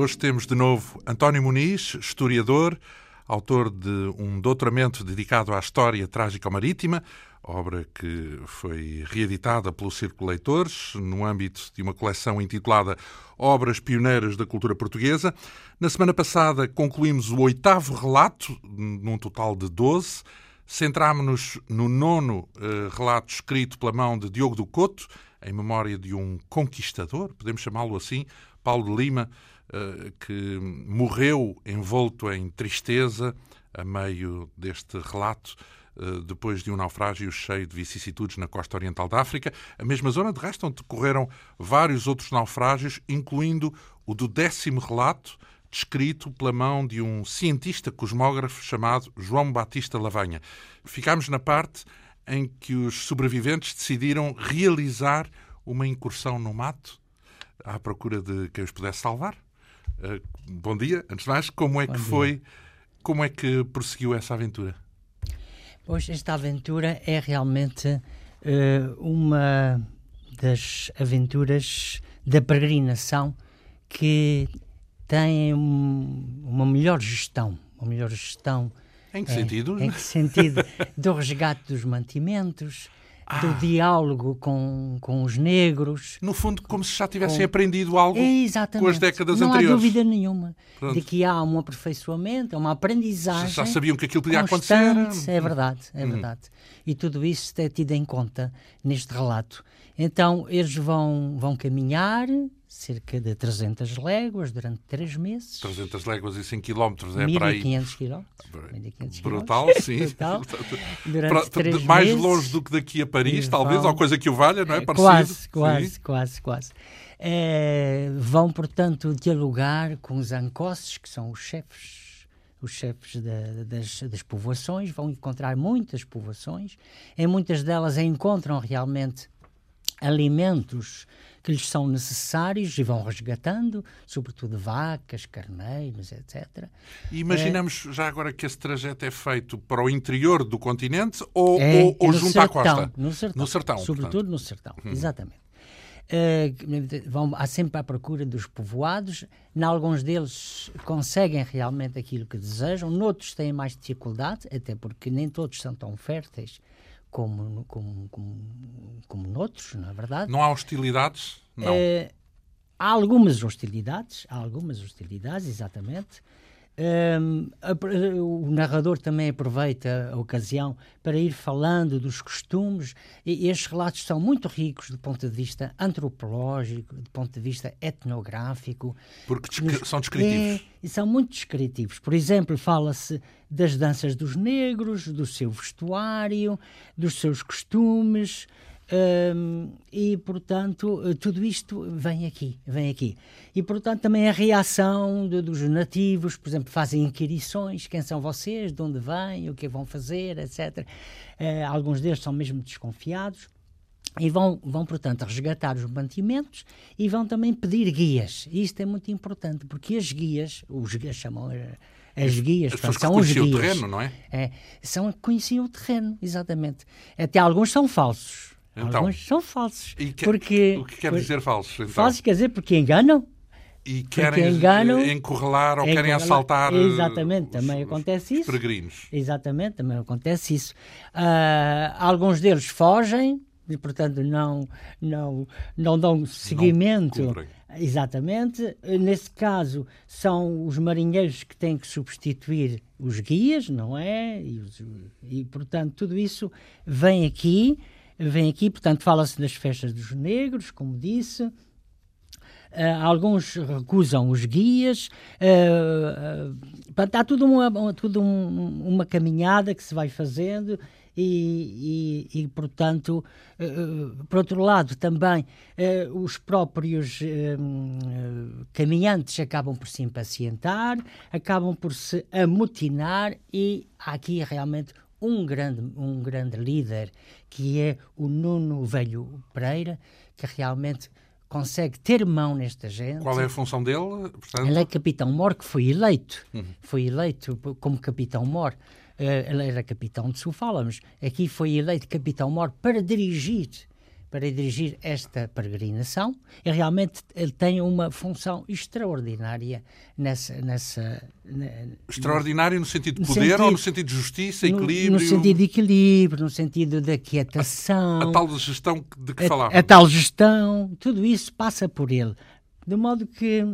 Hoje temos de novo António Muniz, historiador, autor de um doutoramento dedicado à história trágica marítima, obra que foi reeditada pelo Círculo Leitores, no âmbito de uma coleção intitulada Obras Pioneiras da Cultura Portuguesa. Na semana passada concluímos o oitavo relato, num total de doze. Centrámonos no nono uh, relato escrito pela mão de Diogo do Couto, em memória de um conquistador, podemos chamá-lo assim, Paulo de Lima, eh, que morreu envolto em tristeza a meio deste relato, eh, depois de um naufrágio cheio de vicissitudes na costa oriental da África, a mesma zona de resto onde decorreram vários outros naufrágios, incluindo o do décimo relato, descrito pela mão de um cientista cosmógrafo chamado João Batista Lavanha. Ficámos na parte em que os sobreviventes decidiram realizar uma incursão no mato à procura de quem os pudesse salvar. Uh, bom dia, antes de mais, como é bom que dia. foi, como é que prosseguiu essa aventura? Pois, esta aventura é realmente uh, uma das aventuras da peregrinação que tem um, uma melhor gestão, uma melhor gestão. Em que é, sentido? Em que sentido? do resgate dos mantimentos, ah. do diálogo com, com os negros. No fundo, como se já tivessem com... aprendido algo com as décadas Não anteriores. Não há dúvida nenhuma Pronto. de que há um aperfeiçoamento, uma aprendizagem. Já sabiam que aquilo podia acontecer. É verdade, é uhum. verdade. E tudo isso é tido em conta neste relato. Então, eles vão, vão caminhar cerca de 300 léguas durante três meses. 300 léguas e 100 quilómetros é para aí. 1500 quilómetros. Brutal, sim. Brutal. Durante três mais meses. longe do que daqui a Paris, e talvez, vão... ou coisa que o valha, não é? Parecido. Quase, quase, sim. quase, quase. É, vão, portanto, dialogar com os ancosses, que são os chefes os chefes das, das povoações, vão encontrar muitas povoações, em muitas delas encontram realmente alimentos que lhes são necessários e vão resgatando, sobretudo vacas, carneiros, etc. E imaginamos é, já agora que esse trajeto é feito para o interior do continente ou, é, ou, ou junto sertão, à costa? No sertão. No sertão sobretudo portanto. no sertão, hum. exatamente. Uh, vão há sempre à procura dos povoados. Em alguns deles conseguem realmente aquilo que desejam, noutros têm mais dificuldade, até porque nem todos são tão férteis como, como, como, como noutros, na é verdade. Não há hostilidades? Não. É, há algumas hostilidades, há algumas hostilidades, exatamente. Um, o narrador também aproveita a ocasião para ir falando dos costumes, e estes relatos são muito ricos do ponto de vista antropológico, do ponto de vista etnográfico. Porque nos, são descritivos. É, são muito descritivos. Por exemplo, fala-se das danças dos negros, do seu vestuário, dos seus costumes. E portanto tudo isto vem aqui vem aqui e portanto também a reação de, dos nativos por exemplo fazem inquirições quem são vocês de onde vêm o que vão fazer etc uh, alguns deles são mesmo desconfiados e vão, vão, portanto, resgatar os mantimentos e vão também pedir guias. E isto é muito importante, porque as guias, os guias chamam eh, as guias, as portanto, são os guias. o terreno, não é? é? São conheciam o terreno, exatamente. Até alguns são falsos. Então, Alguns são falsos. Que, porque, o que quer dizer falsos? Então? Falsos quer dizer porque enganam. E querem enganam, encurralar ou querem assaltar Exatamente, os, também acontece isso. peregrinos. Exatamente, também acontece isso. Uh, alguns deles fogem e, portanto, não, não, não dão seguimento. Não Exatamente. Nesse caso, são os marinheiros que têm que substituir os guias, não é? E, os, e portanto, tudo isso vem aqui vem aqui, portanto, fala-se das festas dos negros, como disse. Uh, alguns recusam os guias. Uh, uh, está tudo, uma, tudo um, uma caminhada que se vai fazendo. E, e, e portanto, por outro lado, também os próprios caminhantes acabam por se impacientar, acabam por se amotinar, e há aqui realmente um grande, um grande líder, que é o Nuno Velho Pereira, que realmente consegue ter mão nesta gente. Qual é a função dele? Portanto? Ele é capitão-mor que foi eleito, uhum. foi eleito como capitão-mor. Uh, ele era capitão de Sofala, mas aqui foi eleito capitão-mor para dirigir para dirigir esta peregrinação e realmente ele tem uma função extraordinária nessa. nessa extraordinário no sentido de poder sentido, ou no sentido de justiça, equilíbrio? No, no sentido de equilíbrio, no sentido de aquietação. A, a tal gestão de que falava. A, a tal gestão, tudo isso passa por ele. De modo que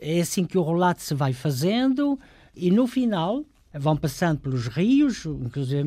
é assim que o relato se vai fazendo e no final vão passando pelos rios, inclusive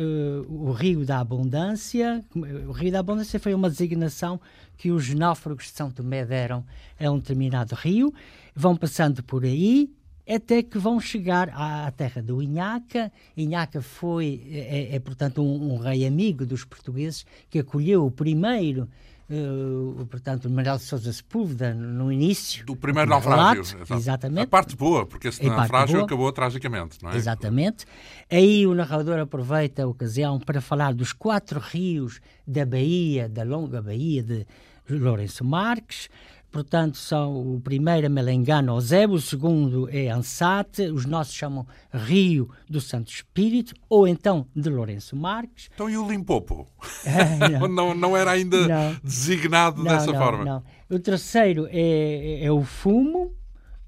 uh, o Rio da Abundância. O Rio da Abundância foi uma designação que os náufragos de São Tomé deram a um determinado rio. Vão passando por aí até que vão chegar à terra do Inhaca. Inhaca foi, é, é portanto, um, um rei amigo dos portugueses que acolheu o primeiro uh, portanto, Manuel de Sousa Sepúlveda no início. Do primeiro naufrágio. Relato, exatamente. A parte boa, porque esse naufrágio acabou tragicamente, não é? Exatamente. Aí o narrador aproveita a ocasião para falar dos quatro rios da Bahia, da longa Bahia de Lourenço Marques, portanto, são o primeiro é Melengano Ozebo, o segundo é Ansate, os nossos chamam Rio do Santo Espírito, ou então de Lourenço Marques. Então e o Limpopo? É, não. não. não, era ainda não. designado não, dessa forma? O terceiro é, é o Fumo,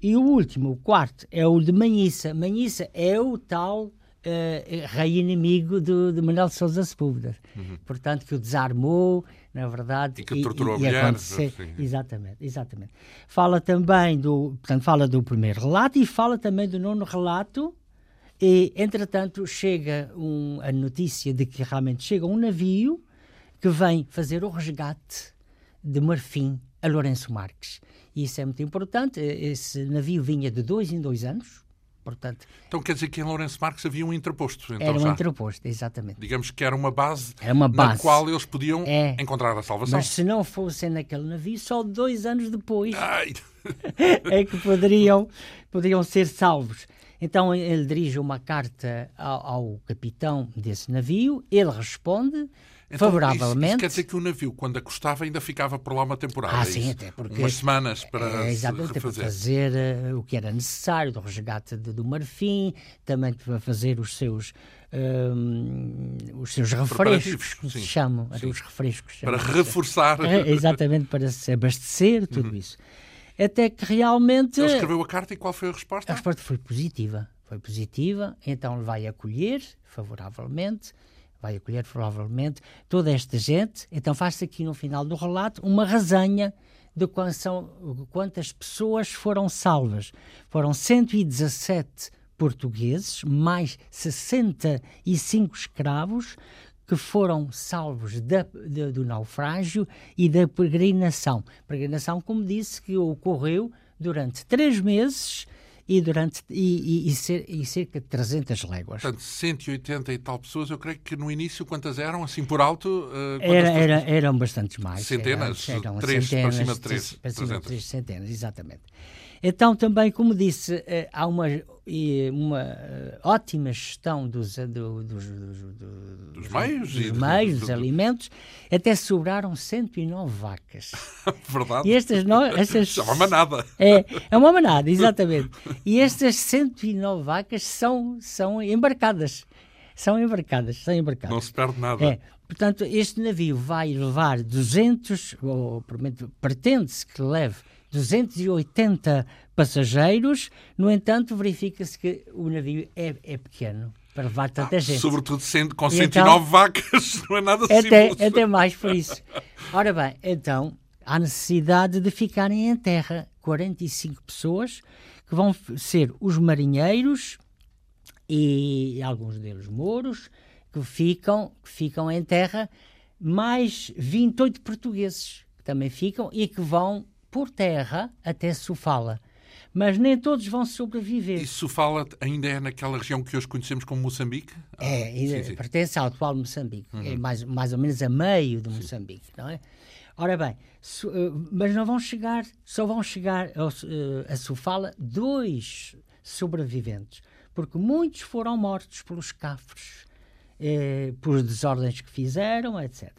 e o último, o quarto, é o de Manhissa. Manhissa é o tal uh, rei inimigo do, de Manuel Sousa Sepúlveda. Uhum. Portanto, que o desarmou, na verdade. E que torturou e, e mulheres. Exatamente, exatamente. Fala também do, portanto, fala do primeiro relato e fala também do nono relato. E, entretanto, chega um, a notícia de que realmente chega um navio que vem fazer o resgate de Marfim a Lourenço Marques. E isso é muito importante. Esse navio vinha de dois em dois anos, Portanto, então quer dizer que em Lourenço Marques havia um interposto. Então, era um já. interposto, exatamente. Digamos que era uma base, era uma base. na qual eles podiam é. encontrar a salvação. Mas se não fossem naquele navio, só dois anos depois é que poderiam, poderiam ser salvos. Então ele dirige uma carta ao, ao capitão desse navio, ele responde então, favoravelmente. Isso, isso, quer dizer que o navio, quando acostava, ainda ficava por lá uma temporada. Ah, é sim, até porque. Umas semanas para. É, exatamente, para fazer uh, o que era necessário, do resgate de, do marfim, também para fazer os seus. Um, os seus refrescos, que se chamam, sim. os refrescos. Para reforçar. É, exatamente, para se abastecer, tudo uhum. isso. Até que realmente. Ele escreveu a carta e qual foi a resposta? A resposta foi positiva. Foi positiva, então ele vai acolher favoravelmente vai acolher provavelmente toda esta gente. Então faz-se aqui no final do relato uma resenha de quantas pessoas foram salvas. Foram 117 portugueses, mais 65 escravos, que foram salvos da, da, do naufrágio e da peregrinação. Peregrinação, como disse, que ocorreu durante três meses e, durante, e, e, e, e, cerca de 300 léguas. Portanto, 180 e tal pessoas, eu creio que no início quantas eram, assim por alto? Uh, era, era, eram bastantes mais. Centenas? Eram, eram três, centenas, para cima de três. Para cima de três centenas, exatamente. Então, também, como disse, eh, há uma, uma eh, ótima gestão dos, do, dos, dos, dos, meios, dos, meios, dos alimentos. Até sobraram 109 vacas. Verdade. E estas, no, estas, é uma manada. É, é uma manada, exatamente. E estas 109 vacas são, são embarcadas. São embarcadas, são embarcadas. Não se perde nada. É. Portanto, este navio vai levar 200, ou pretende-se que leve 280 passageiros, no entanto, verifica-se que o navio é, é pequeno para levar tanta ah, gente. Sobretudo sendo com 109 então, vacas, não é nada até, simples. Até mais por isso. Ora bem, então, há necessidade de ficarem em terra 45 pessoas, que vão ser os marinheiros e alguns deles mouros, que ficam, que ficam em terra, mais 28 portugueses que também ficam e que vão por terra até Sofala. Mas nem todos vão sobreviver. E Sofala ainda é naquela região que hoje conhecemos como Moçambique? É, ah, sim, sim. pertence ao atual Moçambique. Uhum. É mais, mais ou menos a meio de Moçambique, não é? Ora bem, so, uh, mas não vão chegar, só vão chegar uh, a Sofala dois sobreviventes, porque muitos foram mortos pelos cafres, eh, por desordens que fizeram, etc.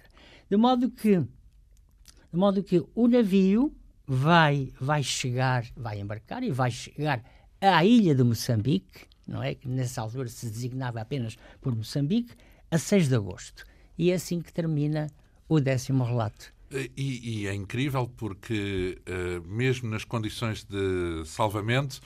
De modo que, de modo que o navio vai, vai chegar, vai embarcar e vai chegar à ilha de Moçambique, não é? Que nessa altura se designava apenas por Moçambique, a 6 de agosto. E é assim que termina o décimo relato. E, e é incrível porque, uh, mesmo nas condições de salvamento,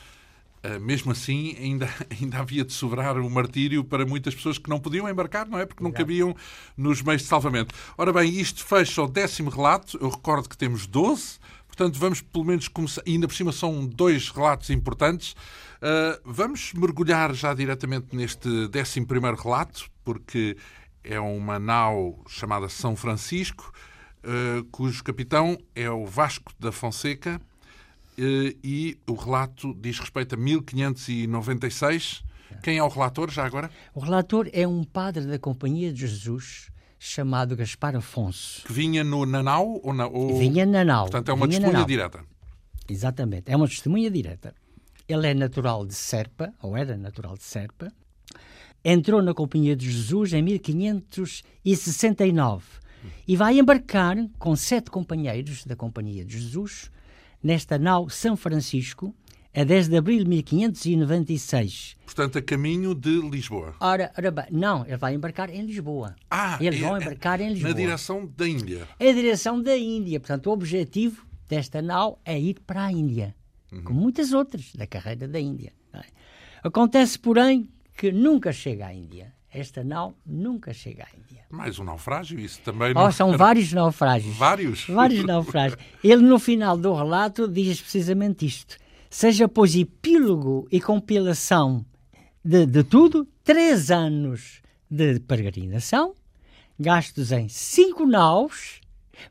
uh, mesmo assim, ainda, ainda havia de sobrar o martírio para muitas pessoas que não podiam embarcar, não é? Porque não Exato. cabiam nos meios de salvamento. Ora bem, isto fecha o décimo relato. Eu recordo que temos 12, portanto, vamos pelo menos começar. E ainda por cima são dois relatos importantes. Uh, vamos mergulhar já diretamente neste décimo primeiro relato, porque é uma nau chamada São Francisco eh, cujo capitão é o Vasco da Fonseca uh, e o relato diz respeito a 1596. Quem é o relator, já agora? O relator é um padre da Companhia de Jesus chamado Gaspar Afonso. Que vinha no Nanau? Ou na, ou... Vinha na nau. Portanto, é uma vinha testemunha direta. Exatamente, é uma testemunha direta. Ele é natural de Serpa, ou era natural de Serpa. Entrou na Companhia de Jesus em 1569 e vai embarcar com sete companheiros da Companhia de Jesus nesta nau São Francisco a 10 de abril de 1596. Portanto, a caminho de Lisboa. Ora, ora bem, não, ele vai embarcar em Lisboa. Ah, Eles é, vão embarcar em Lisboa. Na direção da Índia. É a direção da Índia. Portanto, o objetivo desta nau é ir para a Índia, uhum. como muitas outras da carreira da Índia. É? Acontece, porém, que nunca chega à Índia. Esta nau nunca chega à Índia. Mais um naufrágio, isso também não... Oh, são vários naufrágios. Vários? Vários naufrágios. Ele, no final do relato, diz precisamente isto. Seja, pois, epílogo e compilação de, de tudo, três anos de peregrinação, gastos em cinco naus,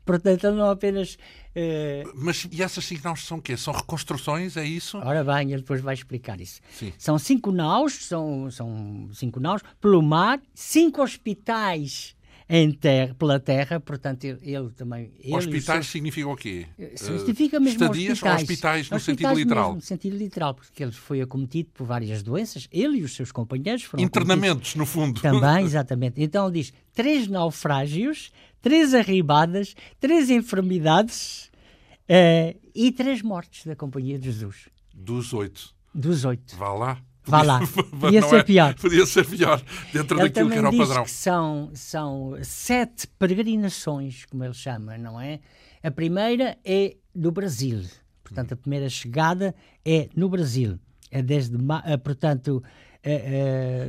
portanto, não apenas Uh... Mas e essas cinco naus são o quê? São reconstruções, é isso? Ora bem, ele depois vai explicar isso. Sim. São cinco naus, são, são cinco naus pelo mar, cinco hospitais em terra, pela terra, portanto ele, ele também... Ele hospitais seu... significa o quê? Eh, significa mesmo Estadias hospitais. hospitais no hospitais sentido literal? Mesmo, no sentido literal, porque ele foi acometido por várias doenças, ele e os seus companheiros foram Internamentos, no fundo. Também, exatamente. Então ele diz, três naufrágios, três arribadas, três enfermidades Uh, e três mortes da Companhia de Jesus. Dos oito. Dos oito. Vá lá. Vá lá. Podia ser é, pior. Podia ser pior, dentro ele daquilo que era o padrão. São, são sete peregrinações, como ele chama, não é? A primeira é do Brasil. Portanto, a primeira chegada é no Brasil. É desde, portanto, uh,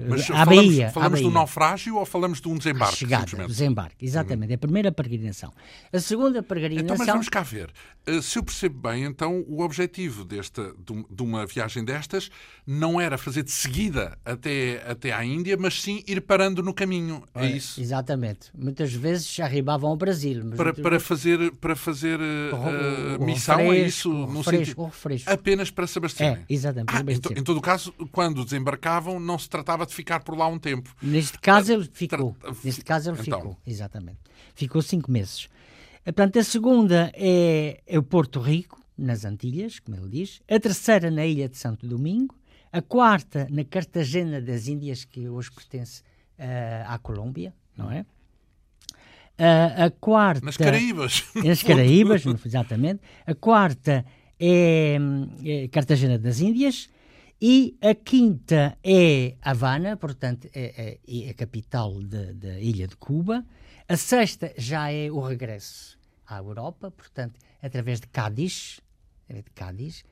Mas à falamos, Bahia. Falamos à do naufrágio ou falamos de um desembarque? Chegada, desembarque, exatamente. Uhum. É a primeira peregrinação. A segunda peregrinação... Então, mas vamos cá ver. Uh, se eu percebo bem, então, o objetivo desta, de, uma viagem destas não era fazer de seguida até, até à Índia, mas sim ir parando no caminho. É, é isso? Exatamente. Muitas vezes arribavam ao Brasil. para, para fazer, para fazer uh, o, missão, refresco, é isso? No refresco, sentido, refresco. Apenas para se abastecerem. É, exatamente. Ah, então, em todo caso, quando desembarcavam, estavam, não se tratava de ficar por lá um tempo. Neste caso ele ficou. Neste caso ele então. ficou, exatamente. Ficou cinco meses. Portanto, a segunda é, é o Porto Rico, nas Antilhas, como ele diz. A terceira na Ilha de Santo Domingo. A quarta na Cartagena das Índias, que hoje pertence uh, à Colômbia, não é? Uh, a quarta... Nas Caraíbas. Nas Caraíbas, exatamente. A quarta é, é Cartagena das Índias. E a quinta é Havana, portanto, é, é, é a capital da ilha de Cuba. A sexta já é o regresso à Europa, portanto, através de Cádiz, de Cádiz,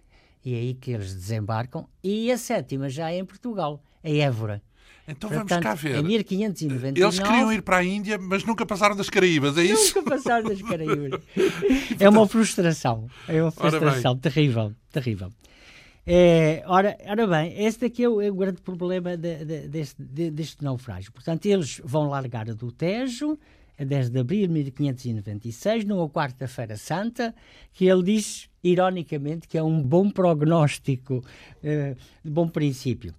e é aí que eles desembarcam. E a sétima já é em Portugal, em Évora. Então Portanto, vamos cá ver. Em 1599, Eles queriam ir para a Índia, mas nunca passaram das Caraíbas, é isso? Nunca passaram das Caraíbas. é uma frustração. É uma frustração terrível, terrível. É, ora, ora bem, esse daqui é o, é o grande problema de, de, deste, de, deste naufrágio. Portanto, eles vão largar do Tejo a 10 de abril de 1596, numa quarta-feira santa, que ele diz, ironicamente, que é um bom prognóstico, de bom princípio.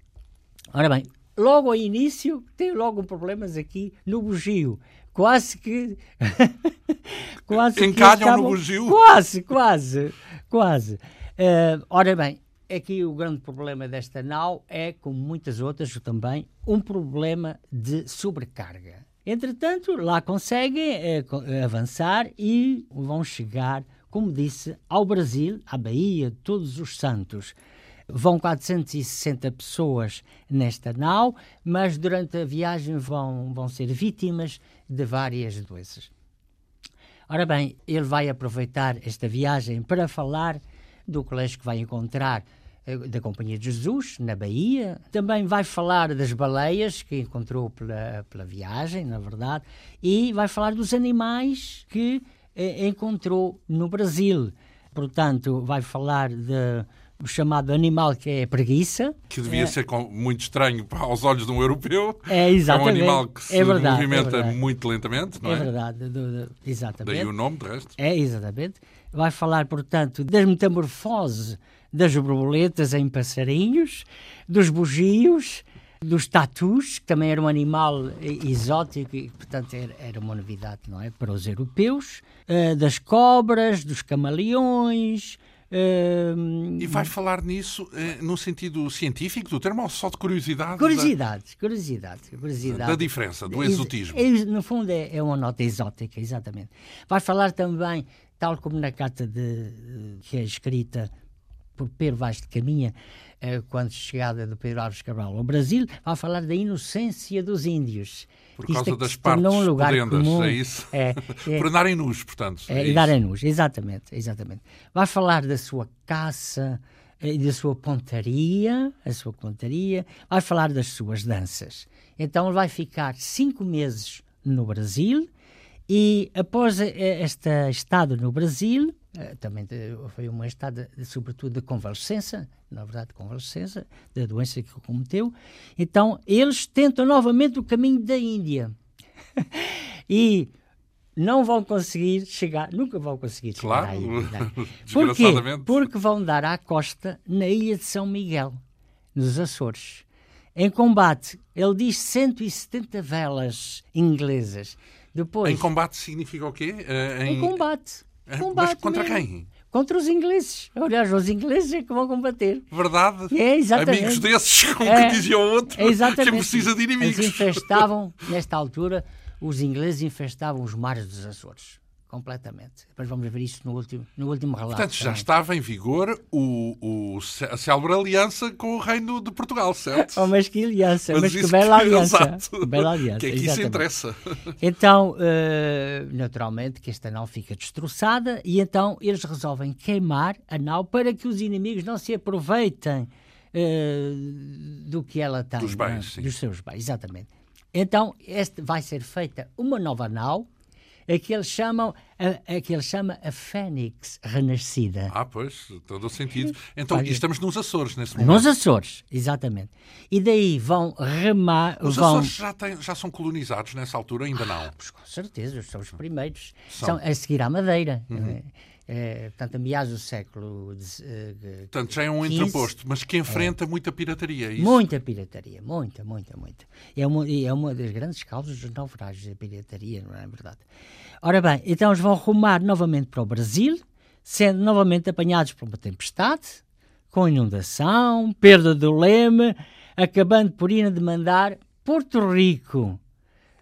Ora bem, logo ao início, tem logo problemas aqui no bugio. Quase que. quase Encalham que estavam, no bugio? Quase, quase, quase. Uh, ora bem, Aqui o grande problema desta nau é, como muitas outras também, um problema de sobrecarga. Entretanto, lá conseguem é, avançar e vão chegar, como disse, ao Brasil, à Bahia Todos os Santos. Vão 460 pessoas nesta nau, mas durante a viagem vão, vão ser vítimas de várias doenças. Ora bem, ele vai aproveitar esta viagem para falar do colégio que vai encontrar eh, da Companhia de Jesus, na Bahia. Também vai falar das baleias que encontrou pela, pela viagem, na verdade, e vai falar dos animais que eh, encontrou no Brasil. Portanto, vai falar de o chamado animal que é a preguiça. Que devia é. ser muito estranho aos olhos de um europeu. É, exatamente. É um animal que se é verdade, movimenta é muito lentamente, não é? É verdade, do, do, exatamente. Daí o nome, de resto. É, exatamente. Vai falar, portanto, das metamorfoses das borboletas em passarinhos, dos bugios, dos tatus, que também era um animal exótico e, portanto, era, uma novidade, não é? Para os europeus, uh, das cobras, dos camaleões, Uh, e vai falar nisso uh, no sentido científico do termo ou só de curiosidade? Curiosidade, da... curiosidade, curiosidade. Da diferença, do exotismo. É, no fundo é, é, uma nota exótica, exatamente. Vai falar também, tal como na carta de, que é escrita por Pedro Vaz de Caminha, uh, quando chegada do Pedro Alves Cabral ao Brasil, vai falar da inocência dos índios por causa das partes um lugar comum. é isso? É, é, Por andarem nus, portanto. É, é andarem nus, exatamente, exatamente. Vai falar da sua caça eh, e da sua pontaria, a sua pontaria, vai falar das suas danças. Então vai ficar cinco meses no Brasil e após eh, este estado no Brasil, eh, também foi uma estado, sobretudo, de convalescença, na verdade, convalescença, da doença que cometeu. Então, eles tentam novamente o caminho da Índia. e não vão conseguir chegar, nunca vão conseguir chegar claro. à Índia. Por quê? Porque vão dar à costa na ilha de São Miguel, nos Açores. Em combate, ele diz 170 velas inglesas depois, em combate significa o quê? Uh, em... em... combate. Combate mas contra mesmo. quem? Contra os ingleses. Aliás, os ingleses é que vão combater. Verdade. É, exatamente. Amigos desses, como é, que dizia o outro, exatamente. que precisa de inimigos. Eles infestavam, nesta altura, os ingleses infestavam os mares dos Açores completamente. Depois vamos ver isso no último, no último relato. Portanto, já também. estava em vigor o, o, a célebre aliança com o Reino de Portugal, certo? Oh, mas que aliança, mas, mas que bela aliança. Exato. Bela aliança. Que é que isso interessa. Então, uh, naturalmente, que esta nau fica destroçada e então eles resolvem queimar a nau para que os inimigos não se aproveitem uh, do que ela tem. Dos bens, né? Dos seus bens, exatamente. Então, este vai ser feita uma nova nau a que eles chamam a, a que ele chama a Fênix renascida. Ah, pois, todo o sentido. Então, e estamos nos Açores nesse momento. Nos Açores, exatamente. E daí vão remar. Os vão... Açores já, já são colonizados nessa altura, ainda não? Ah, pois, com certeza, são os primeiros. São, são a seguir à Madeira. Uhum. É, portanto, a meados do século XV. Uh, portanto, já é um entreposto, mas que enfrenta é. muita pirataria. É isso? Muita pirataria, muita, muita, muita. É uma, é uma das grandes causas dos naufrágios, a pirataria, não é verdade? Ora bem, então eles vão rumar novamente para o Brasil, sendo novamente apanhados por uma tempestade, com inundação, perda do leme, acabando por ir a demandar Porto Rico,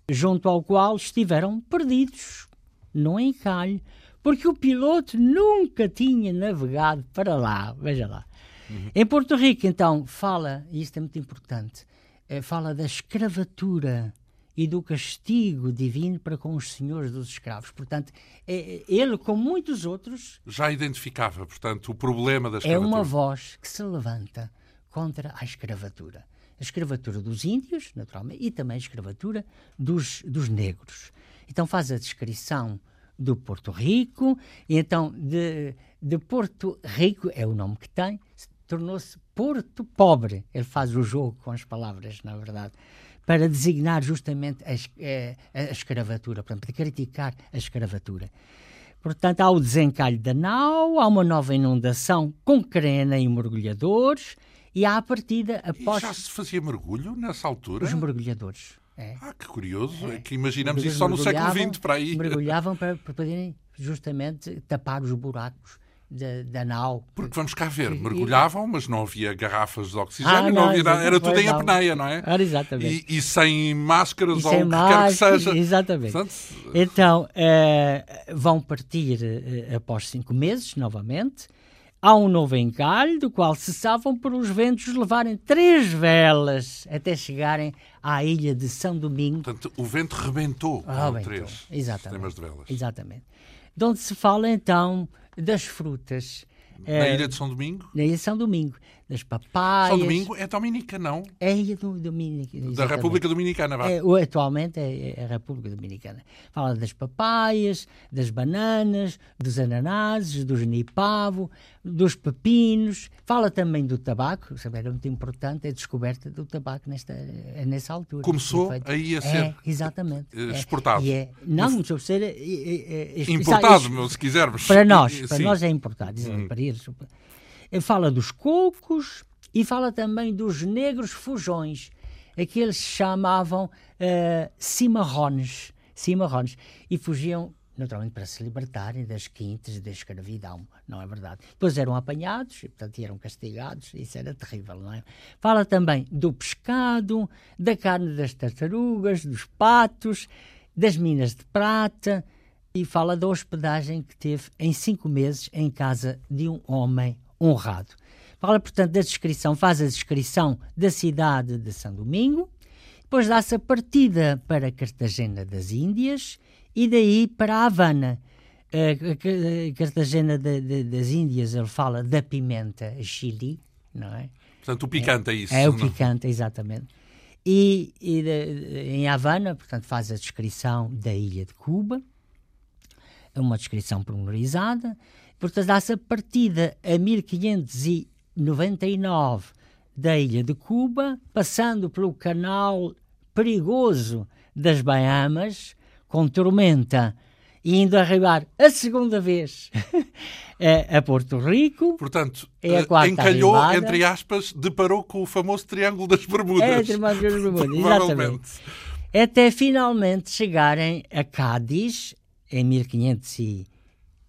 junto ao qual estiveram perdidos, no encalho porque o piloto nunca tinha navegado para lá. Veja lá. Uhum. Em Porto Rico, então, fala, e isto é muito importante, é, fala da escravatura e do castigo divino para com os senhores dos escravos. Portanto, é, ele, como muitos outros. Já identificava, portanto, o problema da escravatura. É uma voz que se levanta contra a escravatura. A escravatura dos índios, naturalmente, e também a escravatura dos, dos negros. Então faz a descrição do Porto Rico, e então de, de Porto Rico, é o nome que tem, tornou-se Porto Pobre. Ele faz o jogo com as palavras, na verdade, para designar justamente a, a, a escravatura, portanto, para criticar a escravatura. Portanto, há o desencalho da nau, há uma nova inundação com crena e mergulhadores, e há a partida após. E já se fazia mergulho nessa altura? Os mergulhadores. É. Ah, que curioso. É. que imaginamos isso só no século XX para aí. Mergulhavam para, para poderem justamente tapar os buracos da, da nau. Porque vamos cá ver, mergulhavam, mas não havia garrafas de oxigênio, ah, não, não, havia nada, era tudo em apneia, não é? Era exatamente. E, e sem máscaras e ou o que quer que seja. Exatamente. Portanto, então, uh, vão partir uh, após cinco meses, novamente. Há um novo encalhe, do qual cessavam por os ventos levarem três velas até chegarem à ilha de São Domingo. Portanto, o vento rebentou com três Exatamente. de velas. Exatamente. De onde se fala então das frutas. Na é, Ilha de São Domingo? Na Ilha de São Domingo. Das papaias. São Domingo é Dominica, não? É do, Dominica. Da República Dominicana, vá. É, atualmente é, é a República Dominicana. Fala das papaias, das bananas, dos ananases, do genipavo, dos pepinos. Fala também do tabaco. Sabe, era muito importante a descoberta do tabaco nesta, nessa altura. Começou aí a ser é, exatamente, eh, exportado. É, não, começou a ser... importado, se quisermos. Para nós, para Sim. nós é importado. Hum. Para eles fala dos cocos e fala também dos negros fujões, aqueles que chamavam uh, cimarrones, cimarrones, e fugiam naturalmente para se libertarem das quintas da escravidão, não é verdade? Depois eram apanhados e, portanto, eram castigados, isso era terrível, não é? Fala também do pescado, da carne das tartarugas, dos patos, das minas de prata e fala da hospedagem que teve em cinco meses em casa de um homem honrado. Fala, portanto, da descrição, faz a descrição da cidade de São Domingo, depois dá-se a partida para Cartagena das Índias e daí para Havana. A Cartagena de, de, das Índias, ele fala da pimenta chili, não é? Portanto, o picante é, é isso. É o não? picante, exatamente. E, e de, em Havana, portanto, faz a descrição da ilha de Cuba, é uma descrição pormenorizada, Portanto, a partida a 1599 da ilha de Cuba, passando pelo canal perigoso das Bahamas, com tormenta, e indo arribar a segunda vez a Porto Rico. Portanto, é encalhou, arribada. entre aspas, deparou com o famoso Triângulo das Bermudas. É, Triângulo das Bermudas, exatamente. Até finalmente chegarem a Cádiz, em 1500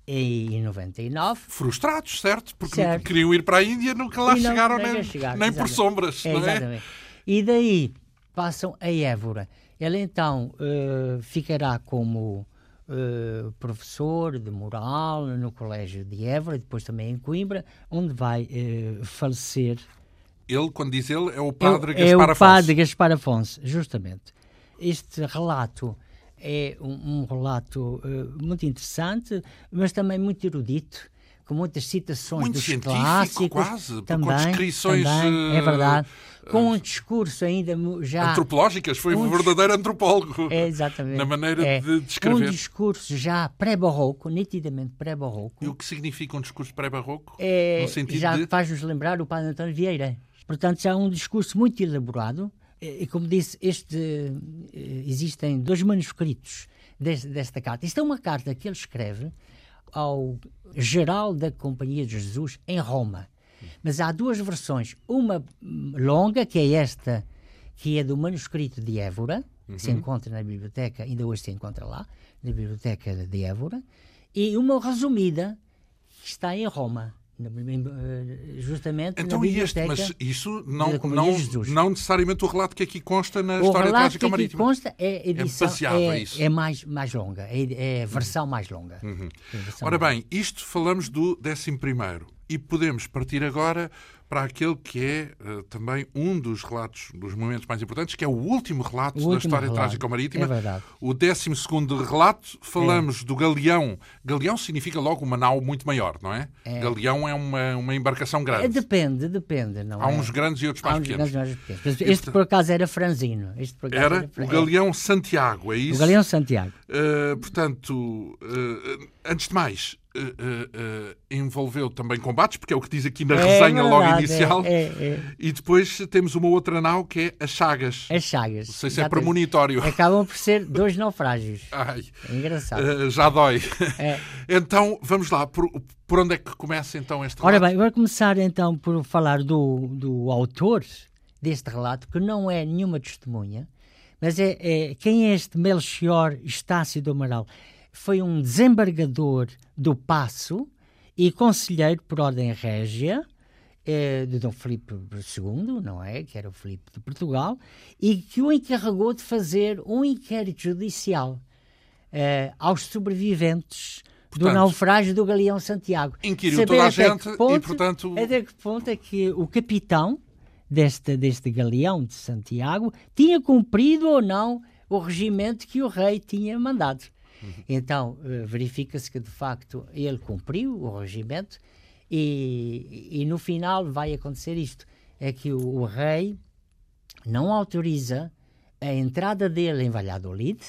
em 99. Frustrados, certo? Porque certo. queriam ir para a Índia, nunca lá não, chegaram nem, chegar, nem por sombras. É, não é? E daí passam a Évora. Ele então uh, ficará como uh, professor de moral no Colégio de Évora, depois também em Coimbra, onde vai uh, falecer. Ele, quando diz ele, é o padre é, Gaspar Afonso. É o padre Gaspar Afonso, justamente. Este relato é um, um relato uh, muito interessante, mas também muito erudito, com muitas citações muito dos científico, clássicos. quase, também, com descrições... Também, é verdade. Uh, com um discurso ainda já... Antropológicas, foi um, verdadeiro antropólogo. É, exatamente. Na maneira é. de descrever. Um discurso já pré-barroco, nitidamente pré-barroco. E o que significa um discurso pré-barroco? É, já de... faz-nos lembrar o padre António Vieira. Portanto, já é um discurso muito elaborado, e como disse, este, eh, existem dois manuscritos desta carta. Isto é uma carta que ele escreve ao geral da Companhia de Jesus em Roma. Mas há duas versões. Uma longa, que é esta, que é do manuscrito de Évora, que uhum. se encontra na biblioteca, ainda hoje se encontra lá, na biblioteca de Évora, e uma resumida, que está em Roma. Eh, justamente então, e este, mas isso não, não, não necessariamente o relato que aqui consta na o História Trágica Marítima. O relato que aqui consta é edição, é, é, é, é, mais, mais longa, é, é a versão uhum. mais longa. Uhum. Ora bem, isto falamos do 11 e podemos partir agora para aquele que é uh, também um dos relatos, dos momentos mais importantes, que é o último relato o da história trágica marítima. É verdade. O 12 relato, falamos é. do galeão. Galeão significa logo uma nau muito maior, não é? é. Galeão é uma, uma embarcação grande. É, depende, depende. Não Há é? uns grandes e outros mais pequenos. Mais pequenos. Este, este, por acaso era franzino. Este, era, era o Galeão Santiago, é isso? O Galeão Santiago. Uh, portanto, uh, antes de mais, uh, uh, envolveu também combates, porque é o que diz aqui na é resenha verdade, logo inicial. É, é, e depois temos uma outra nau que é as Chagas. As Chagas. Não sei se é premonitório. Acabam por ser dois naufrágios. Ai, é engraçado. já dói. É. então, vamos lá. Por, por onde é que começa então este relato? Ora bem, vou começar então por falar do, do autor deste relato, que não é nenhuma testemunha, mas é, é quem é este Melchior Estácio do Amaral? Foi um desembargador do Passo e conselheiro por ordem régia eh, de Dom Filipe II, não é? Que era o Filipe de Portugal, e que o encarregou de fazer um inquérito judicial eh, aos sobreviventes portanto, do naufrágio do galeão Santiago. Inquiriu Saber toda a gente ponto, e, portanto... Até que ponto é que o capitão deste, deste galeão de Santiago tinha cumprido ou não o regimento que o rei tinha mandado. Uhum. Então, eh, verifica-se que, de facto, ele cumpriu o regimento e, e, no final vai acontecer isto, é que o, o rei não autoriza a entrada dele em Valladolid,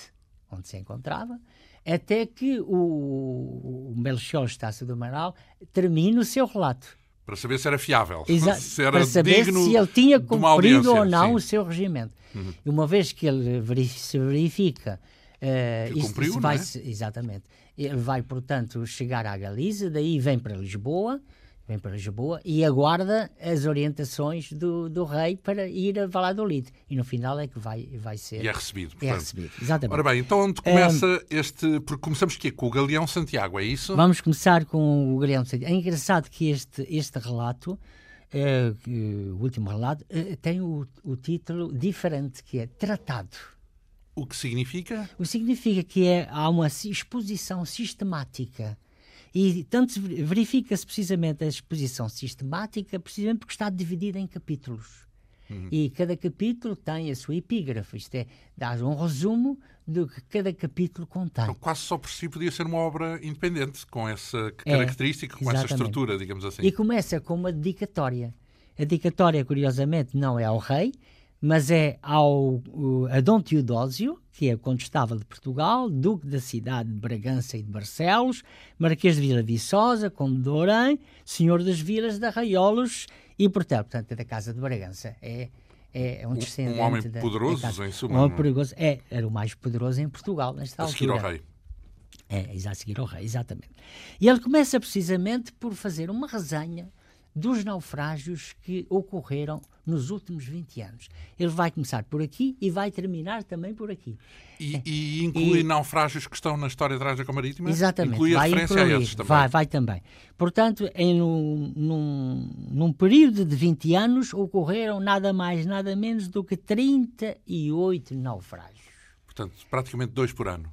onde se encontrava, até que o, o Melchior Estácio do Amaral termine o seu relato. Para saber se era fiável. se era para saber se ele tinha cumprido ou não sim. o seu regimento. Uhum. E uma vez que ele se verifica. Uh, que cumpriu, vai, é? Exatamente. Ele vai, portanto, chegar à Galiza, daí vem para Lisboa, vem para Lisboa e aguarda as orientações do, do rei para ir a Valladolid. E no final é que vai, vai ser. E é recebido. É portanto. É recebido, exatamente. Ora bem, então onde começa um, este. Porque começamos aqui com o Galeão Santiago, é isso? Vamos começar com o Galeão Santiago. É engraçado que este, este relato. Uh, o último relato uh, tem o, o título diferente que é Tratado. O que significa? O que significa que é, há uma exposição sistemática e tanto verifica-se precisamente a exposição sistemática, precisamente porque está dividida em capítulos. Uhum. E cada capítulo tem a sua epígrafe, isto é, dá um resumo do que cada capítulo contém. Então, quase só por si podia ser uma obra independente, com essa é, característica, é, com essa estrutura, digamos assim. E começa com uma dedicatória. A dedicatória, curiosamente, não é ao rei, mas é ao, a Dom Teodósio, que é condestável de Portugal, duque da cidade de Bragança e de Barcelos, marquês de Vila Viçosa, conde de Orém, senhor das vilas de Arraiolos e Portel, portanto, é da Casa de Bragança. É, é um descendente. Um homem da, poderoso, da em suma. Um homem perigoso. É, era o mais poderoso em Portugal, nesta a altura. A seguir ao rei. É, a seguir ao rei, exatamente. E ele começa precisamente por fazer uma resenha dos naufrágios que ocorreram nos últimos 20 anos. Ele vai começar por aqui e vai terminar também por aqui. E, e inclui e, naufrágios que estão na história trágica marítima? Exatamente. Inclui a referência incluir, a esses também? Vai, vai também. Portanto, em um, num, num período de 20 anos ocorreram nada mais, nada menos do que 38 naufrágios. Portanto, praticamente dois por ano.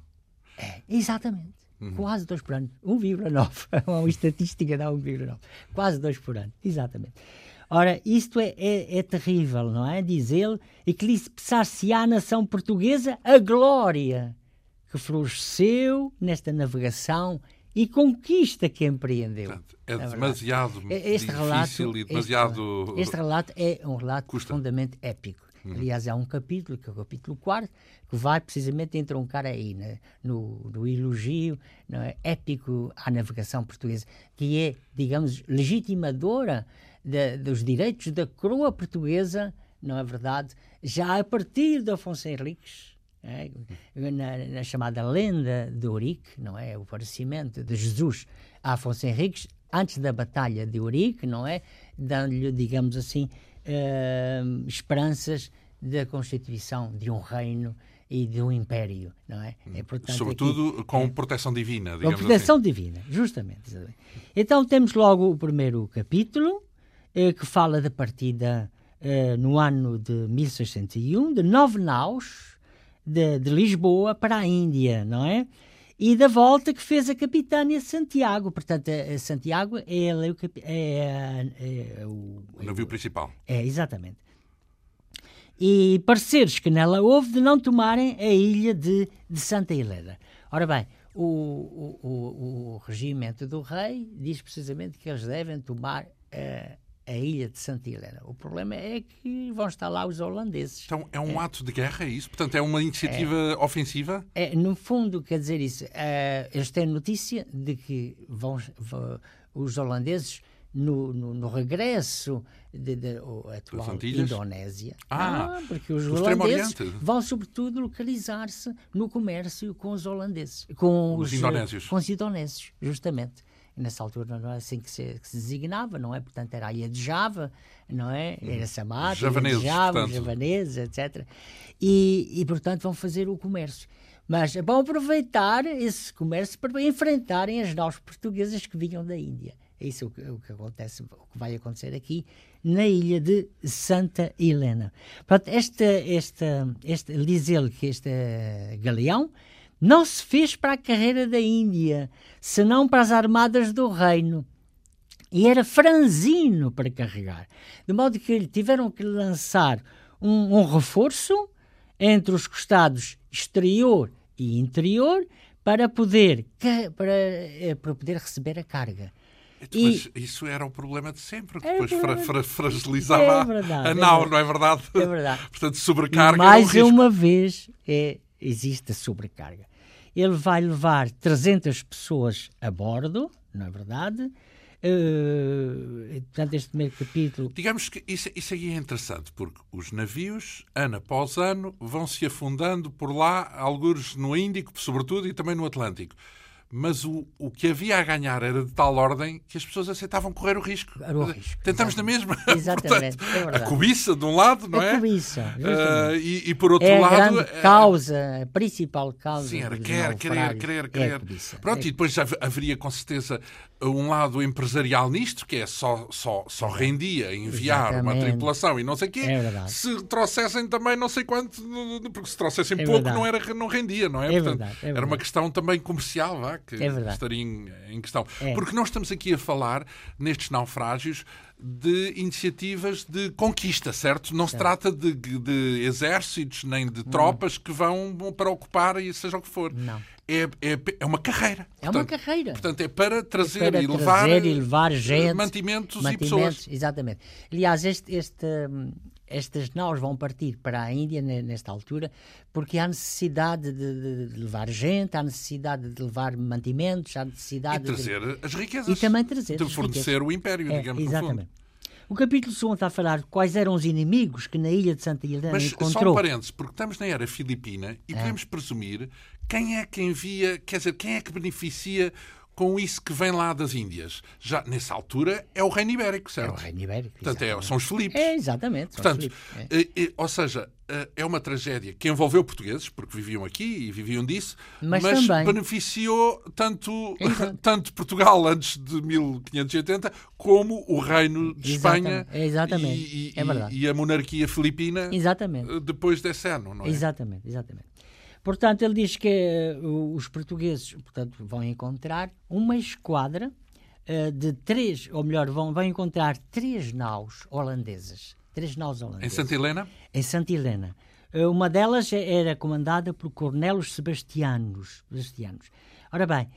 É, exatamente. Uhum. Quase dois por ano. 1,9. Uma estatística dá 1,9. Quase dois por ano. Exatamente. Ora, isto é, é, é terrível, não é? Diz ele, eclipsar-se á nação portuguesa a glória que floresceu nesta navegação e conquista que empreendeu. é demasiado este difícil relato, e demasiado... Este, este, relato é um relato Custa. profundamente épico. Uhum. Aliás, há um capítulo, que é o capítulo 4, que vai precisamente entroncar aí, né, no, no elogio é, épico à navegação portuguesa, que é, digamos, legitimadora de, dos direitos da coroa portuguesa, não é verdade? Já a partir de Afonso Henriques, é? na, na, chamada lenda de Ourique, não é? O aparecimento de Jesus a Afonso Henriques, antes da Batalha de Ourique, não é? Dando-lhe, digamos assim, uh, esperanças da constituição de um reino e de um império, não é? é portanto, Sobretudo aqui, com é, proteção divina, digamos Com proteção assim. divina, justamente. Então temos logo o primeiro capítulo, eh, que fala da partida eh, no ano de 1601 de nove naus de, de, Lisboa para a Índia, não é? E da volta que fez a capitânia Santiago. Portanto, a, Santiago é, é, é, é o, o navio principal. É, exatamente. E pareceres que nela houve de não tomarem a ilha de, de Santa Helena. Ora bem, o, o regimento do rei diz precisamente que eles devem tomar uh, a ilha de Santa Helena. O problema é que vão estar lá os holandeses. Então é um é. ato de guerra, é isso? Portanto, é uma iniciativa é, ofensiva? É, no fundo, quer dizer isso. Uh, eles têm notícia de que vão, vão os holandeses, no, no, no regresso da atual Indonésia, ah, ah, porque os holandeses vão, sobretudo, localizar-se no comércio com os holandeses, com os, os indonésios. Com os indonésios, justamente nessa altura não é assim que se, que se, designava, não é? Portanto, era a ilha de Java, não é? Uhum. Era Samar, javaneses, Java, portanto. javaneses, etc. E, e, portanto, vão fazer o comércio. Mas vão aproveitar esse comércio para enfrentarem as naus portuguesas que vinham da Índia. É isso o que, o que acontece, o que vai acontecer aqui na ilha de Santa Helena. Portanto, esta, esta, este, diz ele que este galeão não se fez para a carreira da Índia, senão para as armadas do reino. E era franzino para carregar. De modo que tiveram que lançar um, um reforço entre os costados exterior e interior para poder, para, eh, para poder receber a carga. Mas e, isso era o problema de sempre, que depois fra, fra, fragilizava é verdade, a nau, é não é verdade? É verdade. Portanto, sobrecarga. E mais é um uma vez é, existe a sobrecarga. Ele vai levar 300 pessoas a bordo, não é verdade? Uh, portanto, este primeiro capítulo. Digamos que isso, isso aí é interessante, porque os navios, ano após ano, vão se afundando por lá, alguns no Índico, sobretudo, e também no Atlântico mas o, o que havia a ganhar era de tal ordem que as pessoas aceitavam correr o risco. O risco. Tentamos na mesma. Exatamente. Portanto, é a cobiça de um lado, não a é? A cobiça. Uh, e, e, por outro é lado. A é... causa, a principal causa. Sim, era querer, querer, querer, querer. É Pronto, é... e depois haveria com certeza um lado empresarial nisto, que é só, só, só rendia enviar Exatamente. uma tripulação e não sei o quê. É se trouxessem também não sei quanto, porque se trouxessem pouco não, era, não rendia, não é? é Portanto, verdade, era uma questão também comercial, vá, que estaria em, em questão. Porque nós estamos aqui a falar, nestes naufrágios, de iniciativas de conquista, certo? Não certo. se trata de, de, exércitos nem de tropas que vão para ocupar e seja o que for. Não. É, é, é uma carreira. É portanto, uma carreira. Portanto, é para trazer, é para e, levar, trazer e levar gente, mantimentos, mantimentos, e pessoas. Exatamente. Aliás, este, este, estas naus vão partir para a Índia nesta altura porque há necessidade de, de, levar gente, há necessidade de levar mantimentos, há necessidade e trazer de... as riquezas. E também trazer de fornecer o império, é, digamos. Exatamente. O capítulo 2 está a falar quais eram os inimigos que na ilha de Santa Helena Mas encontrou. Mas só um parênteses, porque estamos na era filipina e é. podemos presumir quem é que envia, quer dizer, quem é que beneficia com isso que vem lá das Índias. Já nessa altura é o Reino Ibérico, certo? É o Reino Ibérico. Portanto, é, são os Filipes. É, exatamente. Portanto, é. É, ou seja, eh, é uma tragédia que envolveu portugueses, porque viviam aqui e viviam disso, mas, mas beneficiou tanto, tanto Portugal antes de 1580 como o Reino de Espanha exatamente. E, e, é verdade. e a monarquia filipina exatamente. Eh, depois desse ano, não é? Exatamente, exatamente. Portanto, ele diz que uh, os portugueses portanto, vão encontrar uma esquadra uh, de três, ou melhor, vão, vão encontrar três naus holandesas. Três naus holandesas. Em Santa Helena? Em Santa Helena. Uh, uma delas era comandada por Cornelos Sebastianos. Sebastianos. Ora bem,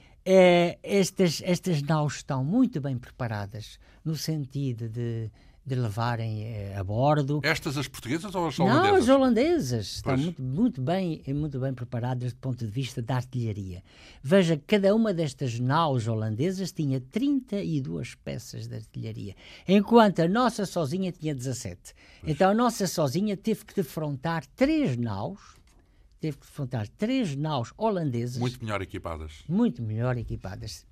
estas, estas naus estão muito bem preparadas no sentido de de levarem eh, a bordo. Estas as portuguesas ou as holandesas? Não, as holandesas. Estão muito, muito, bem, muito bem preparadas do ponto de vista da artilharia. Veja, cada uma destas naus holandesas tinha 32 peças de artilharia, enquanto a nossa sozinha tinha 17. Pois. Então a nossa sozinha teve que defrontar três naus, teve que defrontar três naus holandesas. Muito melhor equipadas. Muito melhor equipadas,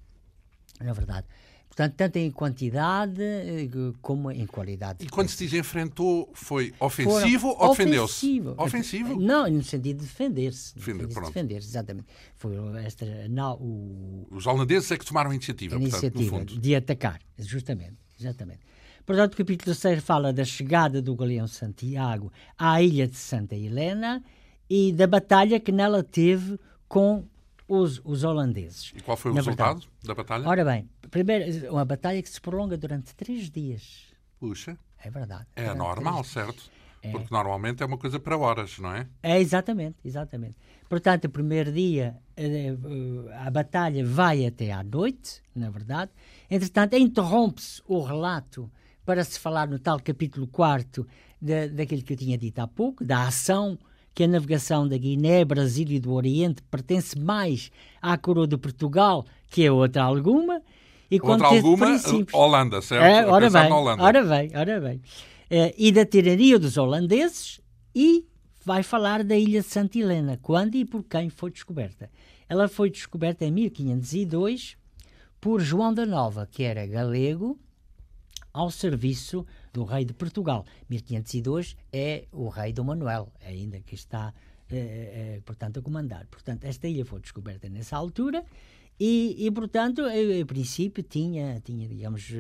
na verdade. Portanto, tanto em quantidade eh, como em qualidade. E quando se diz enfrentou, foi ofensivo Foram ou defendeu-se? Ofensivo. Ofensivo? Não, no sentido de defender-se. Defender, pronto. defender-se, exatamente. Foi esta, não, o... Os holandeses é que tomaram a iniciativa, a iniciativa portanto, de atacar, justamente. exatamente. Portanto, o capítulo 6 fala da chegada do galeão Santiago à ilha de Santa Helena e da batalha que nela teve com os, os holandeses. E qual foi o resultado verdade. da batalha? Ora bem, primeiro, uma batalha que se prolonga durante três dias. Puxa. É verdade. É normal, certo? É. Porque normalmente é uma coisa para horas, não é? É, exatamente, exatamente. Portanto, o primeiro dia eh, eh, a batalha vai até à noite, na verdade. Entretanto, interrompe-se o relato para se falar no tal capítulo 4 daquilo que eu tinha dito há pouco, da ação que a navegação da Guiné, Brasil e do Oriente pertence mais à coroa de Portugal que a outra alguma. E outra alguma, Holanda, certo? É, ora, bem, ora bem, ora bem. É, e da tirania dos holandeses e vai falar da ilha de Santa Helena, quando e por quem foi descoberta. Ela foi descoberta em 1502 por João da Nova, que era galego, ao serviço do rei de Portugal. 1502 é o rei Dom Manuel, ainda que está, eh, eh, portanto, a comandar. Portanto, esta ilha foi descoberta nessa altura E, e portanto, em princípio, tinha, tinha, digamos,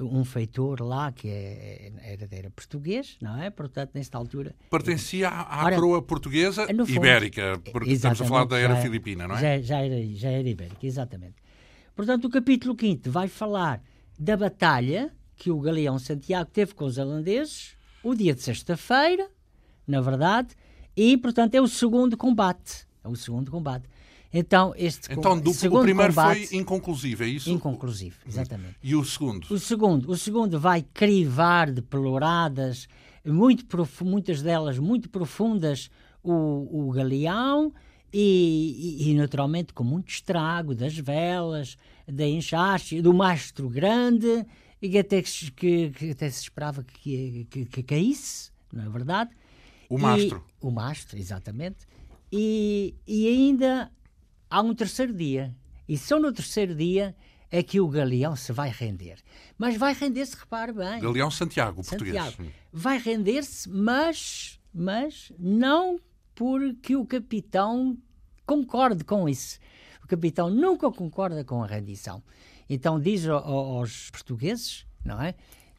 um feitor lá que é, era, era português, não é? Portanto, nesta altura. Pertencia à, à coroa portuguesa fundo, ibérica, porque estamos a falar da era filipina, não é? Já, já, era, já era ibérica, exatamente. Portanto, o capítulo 5 vai falar da batalha que o Galeão Santiago teve com os holandeses o dia de sexta-feira, na verdade, e, portanto, é o segundo combate. É o segundo combate. Então, este então do, segundo o primeiro combate, foi inconclusivo, é isso? Inconclusivo, exatamente. E o segundo? O segundo, o segundo vai crivar de pelouradas, muito muitas delas muito profundas, o, o galeão e, e, e, naturalmente com muito estrago das velas, da enxaste, do mastro grande, e que até, que, que até se esperava que, que, que caísse, não é verdade? O mastro. E, o mastro, exatamente. E, e ainda há um terceiro dia. E só no terceiro dia é que o Galeão se vai render. Mas vai render-se, repare bem. Galeão Santiago, Santiago. português. Vai render-se, mas, mas não porque o capitão concorde com isso. O capitão nunca concorda com a rendição. Então diz aos portugueses, não é?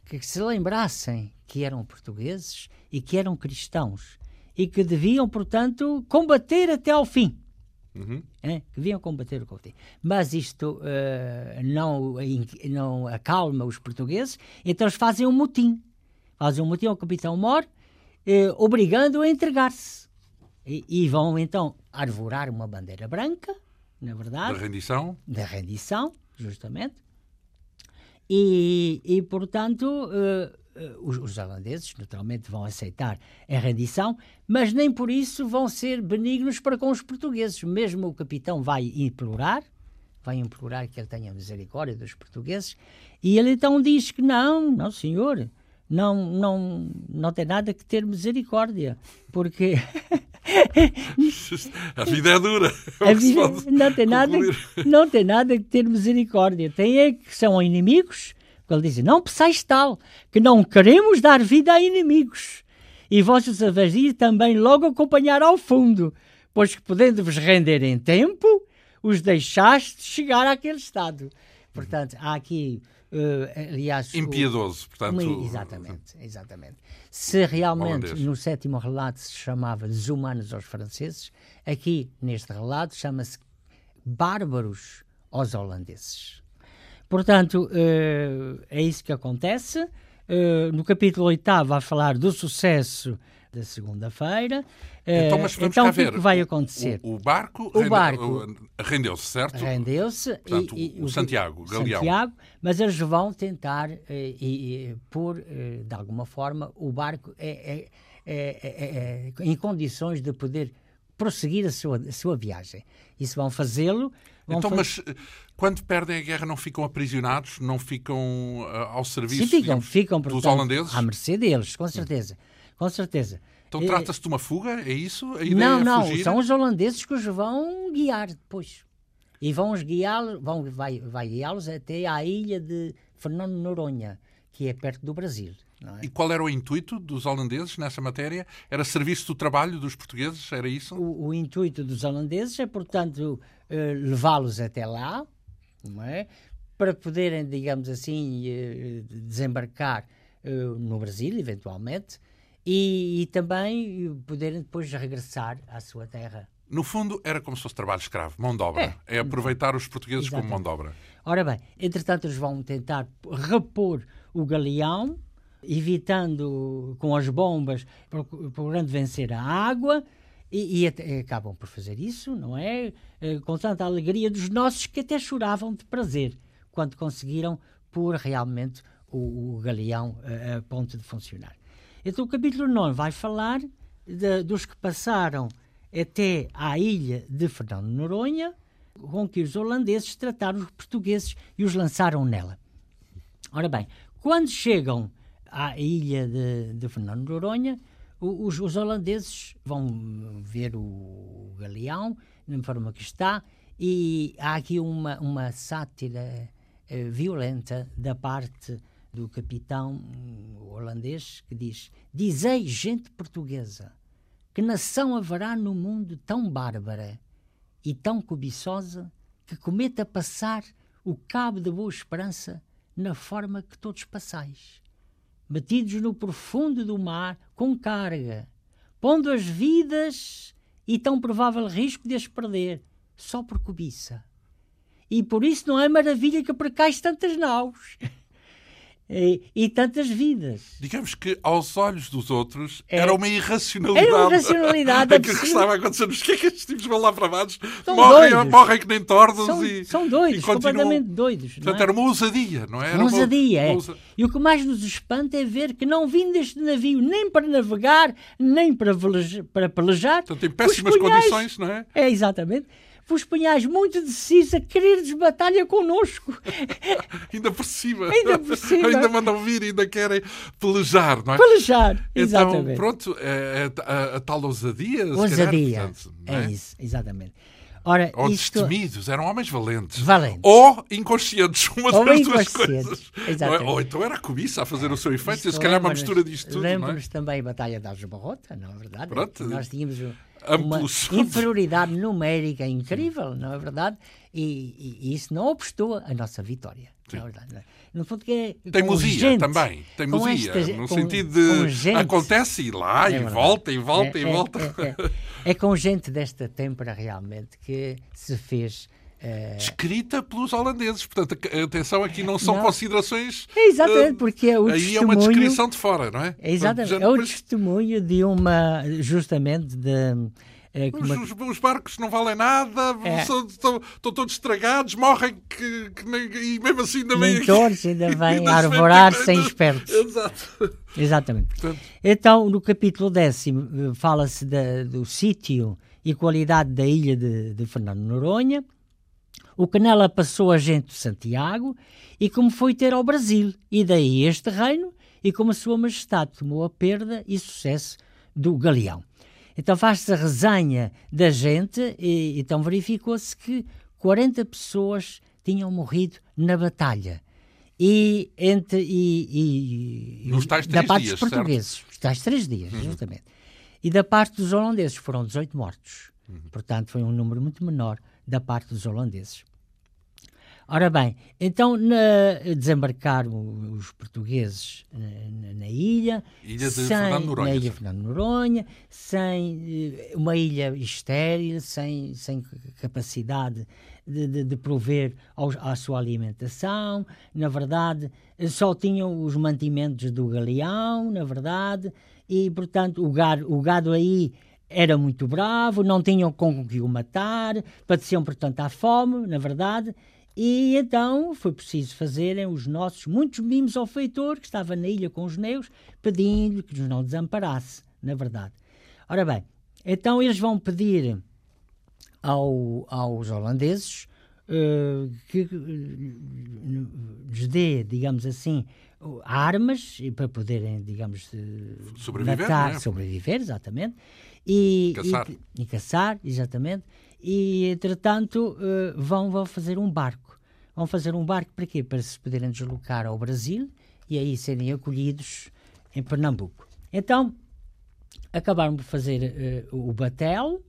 Que se lembrassem que eram portugueses e que eram cristãos e que deviam, portanto, combater até ao fim. Uhum. É? que deviam combater o fim. Mas isto uh, não, não acalma os portugueses, então eles fazem um motim. Fazem um motim ao capitão Mor, uh, obrigando-o a entregar-se. E, e, vão então arvorar uma bandeira branca, na verdade. Da rendição? Da rendição, justamente. E, e portanto, uh, os, os holandeses naturalmente vão aceitar a rendição, mas nem por isso vão ser benignos para com os portugueses. Mesmo o capitão vai implorar, vai implorar que ele tenha misericórdia dos portugueses, e ele então diz que não, não senhor, não, não, não tem nada que ter misericórdia, porque a vida é dura. A vida não tem, nada, não tem nada que ter misericórdia. Tem é que são inimigos. Ele diz: Não peçais tal, que não queremos dar vida a inimigos. E vossos vos também logo acompanhar ao fundo, pois que podendo-vos render em tempo, os deixaste chegar àquele estado. Portanto, há aqui Uh, aliás, impiedoso, portanto. Uma, exatamente, exatamente. Se realmente holandês. no sétimo relato se chamava desumanos aos franceses, aqui neste relato chama-se bárbaros aos holandeses. Portanto, uh, é isso que acontece. Uh, no capítulo 8 vai falar do sucesso da segunda-feira. Então, mas vamos então cá o que, ver. É que vai acontecer? O, o barco, o barco rendeu-se, certo? Rendeu-se. Portanto, e, e, o Santiago, Galeão. Santiago, mas eles vão tentar, e, por, de alguma forma, o barco é, é, é, é, em condições de poder prosseguir a sua, a sua viagem. Isso vão fazê-lo. Então, mas quando perdem a guerra não ficam aprisionados, não ficam uh, ao serviço Sim, ficam, digamos, ficam, portanto, dos holandeses? À mercê deles, com certeza. Com certeza. Então trata-se de uma fuga, é isso? A ideia não, é não, fugir? são os holandeses que os vão guiar depois. E vão os guiá-los, vão, vai, vai guiá-los até à ilha de Fernando Noronha, que é perto do Brasil. É? E qual era o intuito dos holandeses nessa matéria? Era serviço do trabalho dos portugueses? Era isso? O, o intuito dos holandeses é, portanto, uh, levá-los até lá, não é? Para poderem, digamos assim, uh, desembarcar uh, no Brasil, eventualmente, e, e também poderem depois regressar à sua terra. No fundo, era como se fosse trabalho escravo, mão de obra. É, é aproveitar os portugueses Exatamente. como mão de obra. Ora bem, entretanto, eles vão tentar repor o galeão, evitando com as bombas, procurando vencer a água, e, e, acabam por fazer isso, não é? Eh, com tanta alegria dos nossos que até choravam de prazer quando conseguiram pôr realmente o, o galeão a, a ponto de funcionar. Então o capítulo 9 vai falar de, dos que passaram até à ilha de Fernando de Noronha, com que os holandeses trataram os portugueses e os lançaram nela. Ora bem, quando chegam à ilha de, de Fernando de Noronha, os, os, holandeses vão ver o galeão, na forma que está, e há aqui uma, uma sátira eh, violenta da parte do capitão holandês que diz: Dizei, gente portuguesa, que nação haverá no mundo tão bárbara e tão cobiçosa que cometa passar o cabo da boa esperança na forma que todos passais, metidos no profundo do mar com carga, pondo as vidas e tão provável risco de as perder, só por cobiça. E por isso não é maravilha que precais tantas naus. E, e, tantas vidas. Digamos que aos olhos dos outros é, era uma irracionalidade. Era uma irracionalidade. Aquilo que estava a acontecer. Mas que é que estes tipos vão lá para baixo? Morrem, morrem que nem tordos são, e. São doidos, e completamente doidos. Portanto, é? era uma ousadia, não é? Era uma ousadia, uma, é. E o que mais nos espanta é ver que não vim deste navio nem para navegar, nem para, velejar, para pelejar. Portanto, em péssimas condições, não é? É, exatamente vos punhais muito decisos a querer batalha connosco. ainda por cima. Ainda por cima. ainda mandam vir, ainda querem pelejar, não é? Pelejar, então, exatamente. Então, pronto, é, é, a, a, tal ousadia. Ousadia, calhar, portanto, é? é? isso, exatamente. Ora, ou isto... destemidos, eram homens valentes. Valentes. Ou inconscientes, uma ou das duas coisas. Exatamente. Ou então era a cobiça a fazer o seu efeito, e se calhar uma mistura disto tudo. Lembro-nos é? também a Batalha da Algebarrota, não é verdade? Pronto. Nós tínhamos Amplos. uma inferioridade numérica incrível, não é verdade? E, e, isso não obstou a nossa vitória. Não é verdade? É? No fundo que é Teimosia gente, também. Teimosia. Esta, no com, sentido de gente, acontece e lá, é e verdade. volta, e volta, é, e volta. É, é, com gente desta têmpera realmente que se fez Uh... Escrita pelos holandeses. Portanto, atenção, aqui não são não. considerações. É exatamente, porque é o Aí testemunho... é uma descrição de fora, não é? é exatamente. é o testemunho de uma, justamente, de. É, os, os, os, barcos não valem nada, é. são, estão, estão, todos estragados, morrem que, que nem, e mesmo assim ainda vêm. todos ainda vêm arvorar sem espertos. Exato. Exatamente. Portanto... Então, no capítulo décimo, eh, fala-se do sítio e qualidade da ilha de, de Fernando Noronha o que nela passou a gente de Santiago e como foi ter ao Brasil, e daí este reino, e como a sua majestade tomou a perda e sucesso do galeão. Então faz-se a resenha da gente e então verificou-se que 40 pessoas tinham morrido na batalha. E, entre, e, e, Nos tais da parte dias, dos portugueses, certo? os tais três dias, uhum. justamente. E da parte dos holandeses foram 18 mortos. Uhum. Portanto, foi um número muito menor da parte dos holandeses. Ora bem, então na, desembarcaram os portugueses na, na ilha, ilha de sem, Fernando Noronha, na ilha Fernando Noronha, sem eh, uma ilha estéril, sem, sem capacidade de, de, de prover aos, à sua alimentação, na verdade, só tinham os mantimentos do galeão, na verdade, e portanto o gado, o gado aí era muito bravo, não tinham com que o matar, padeciam portanto à fome, na verdade, e então foi preciso fazerem os nossos muitos mimos ao feitor, que estava na ilha com os neus, pedindo que nos não desamparasse, na verdade. Ora bem, então eles vão pedir ao, aos holandeses uh, que uh, lhes dê, digamos assim, armas para poderem, digamos, sobreviver, matar, é? sobreviver, exatamente, e caçar. E, e caçar, exatamente, e entretanto uh, vão, vão fazer um barco. Vão fazer um barco para quê? Para se poderem deslocar ao Brasil e aí serem acolhidos em Pernambuco. Então acabaram por fazer uh, o batel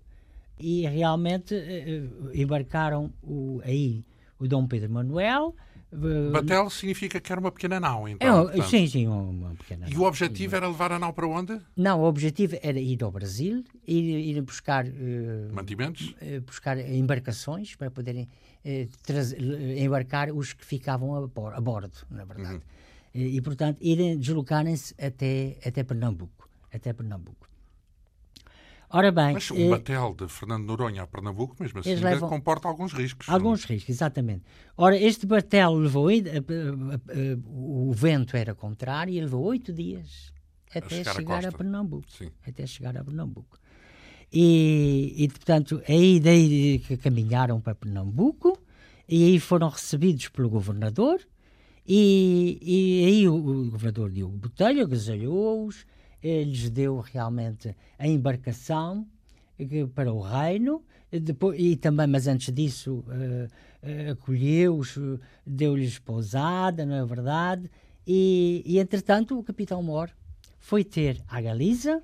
e realmente uh, embarcaram o, aí o Dom Pedro Manuel. Batel significa que era uma pequena nau, então. É, sim, sim, uma pequena E o objetivo era levar a nau para onde? Não, o objetivo era ir ao Brasil, ir, ir buscar. Uh, Mantimentos? Uh, buscar embarcações para poderem uh, embarcar os que ficavam a, a bordo, na verdade. Uhum. E, e, portanto, irem deslocarem-se até, até Pernambuco. Até Pernambuco. Ora bem. Mas o batel de Fernando Noronha a Pernambuco, mesmo assim, levam... comporta alguns riscos. Alguns não? riscos, exatamente. Ora, este batel levou. o vento era contrário e levou oito dias até a chegar, chegar a, a, Pernambuco. Sim. Até chegar a Pernambuco. E, e, portanto, aí daí que caminharam para Pernambuco e aí foram recebidos pelo governador. E, e aí o, o governador Diogo Botelho agasalhou-os lhes deu realmente a embarcação para o reino, depois, e também, mas antes disso, uh, uh, acolheu-os, deu-lhes pousada, não é verdade? E, e, entretanto, o capitão Mor foi ter a Galiza,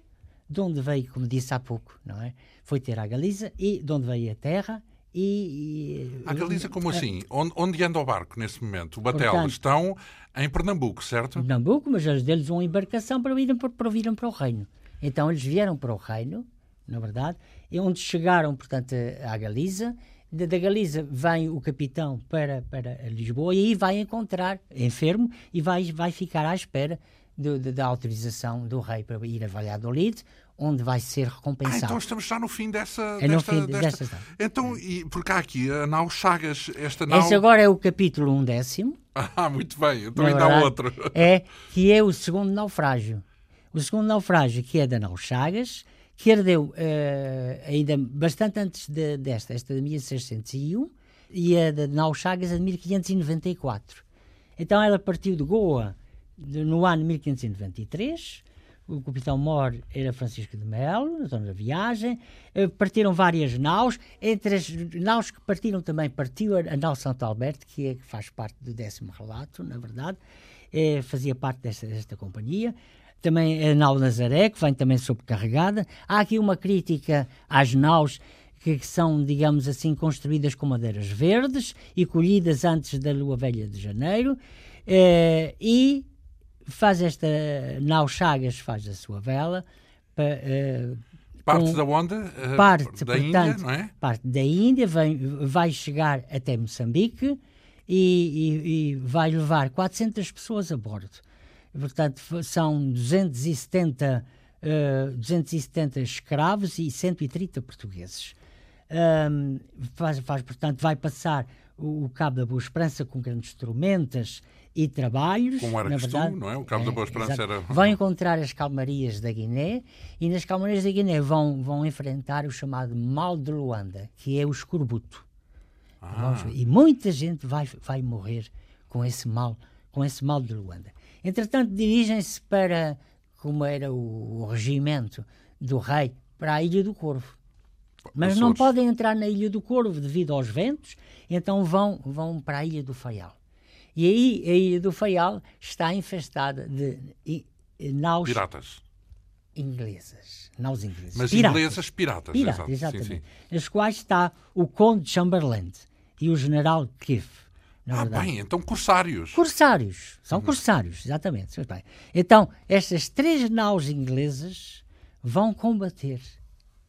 de onde veio, como disse há pouco, não é? Foi ter a Galiza, e de onde veio a terra, E, e, a Galiza, como assim? Onde, onde anda o barco nesse momento? O Batel portanto, estão em Pernambuco, certo? Pernambuco, mas eles deles uma embarcação para virem para, para, virem para o reino. Então eles vieram para o reino, na verdade, e onde chegaram, portanto, à Galiza. Da, da Galiza vem o capitão para, para Lisboa e aí vai encontrar enfermo e vai, vai ficar à espera da autorização do rei para ir a Valladolid, onde vai ser recompensado. Ah, então estamos já no fim dessa. É no fim desta. desta então, e, porque há aqui a nau Chagas, esta nau. Esse agora é o capítulo undécimo. Ah, muito bem, então ainda há outro. É, que é o segundo naufrágio. O segundo naufrágio, que é da nau Chagas, que herdeu uh, ainda bastante antes de, desta, esta de 1601, e a da nau Chagas é de 1594. Então ela partiu de Goa no ano 1593, o capitão Mor era Francisco de Melo, na zona da viagem. Eh, partiram várias naus. Entre as naus que partiram também partiu a, nau Santo Alberto, que, é, que faz parte do décimo relato, na verdade. É, fazia parte desta, desta companhia. Também a nau Nazaré, que vem também sobrecarregada. Há aqui uma crítica às naus que são, digamos assim, construídas com madeiras verdes e colhidas antes da lua velha de janeiro. É, e faz esta nau Chagas faz a sua vela uh, parte da onda uh, parte da portanto, Índia não é? parte da Índia vem, vai chegar até Moçambique e, e, e vai levar 400 pessoas a bordo. Portanto são 270 uh, 270 escravos e 130 portugueses. Um, faz, faz portanto vai passar o, o Cabo da Boa Esperança com grandes tormentas e trabalhos. Como era na costume, verdade, não é? O Cabo é, da Boa Esperança exato. era. Vão encontrar as calmarias da Guiné e nas calmarias da Guiné vão, vão enfrentar o chamado mal de Luanda, que é o escorbuto. Ah. E muita gente vai, vai morrer com esse mal, com esse mal de Luanda. Entretanto, dirigem-se para, como era o, o regimento do rei, para a Ilha do Corvo. Mas Açores. não podem entrar na Ilha do Corvo devido aos ventos, então vão, vão para a Ilha do Faial. E aí a Ilha do Faial está infestada de, de, de naus... Piratas. Inglesas. Naus inglesas. Mas piratas. inglesas piratas. Piratas, exatamente. Sim, sim. Nas quais está o Conde Chamberlain e o General Kiff. Ah, verdade. bem, então corsários. Corsários, são uhum. corsários, exatamente. Então, estas três naus inglesas vão combater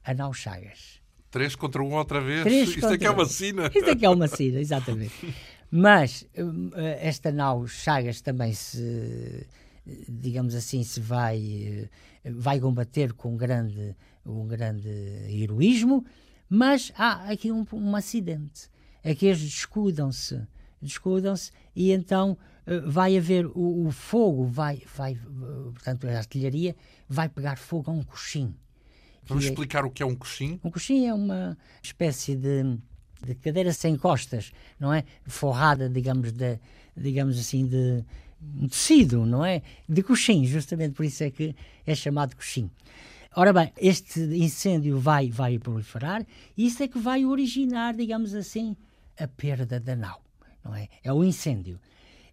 a nau Chagas. Três contra um outra vez? Três Isto é que é uma sina. Isto é que é uma sina, exatamente. Mas eh, esta nau Chagas também se, digamos assim, se vai, eh, vai combater com um grande, um grande heroísmo, mas há aqui um, um acidente. É que eles descuidam-se, descuidam-se e então eh, vai haver o, o, fogo, vai, vai, portanto, a artilharia vai pegar fogo a um coxim. Vamos é, explicar o que é um coxim? Um coxim é uma espécie de de cadeira sem costas, não é? Forrada, digamos, de, digamos assim, de um tecido, não é? De coxim, justamente por isso é que é chamado coxim. Ora bem, este incêndio vai, vai proliferar e isso é que vai originar, digamos assim, a perda da nau, não é? É o incêndio.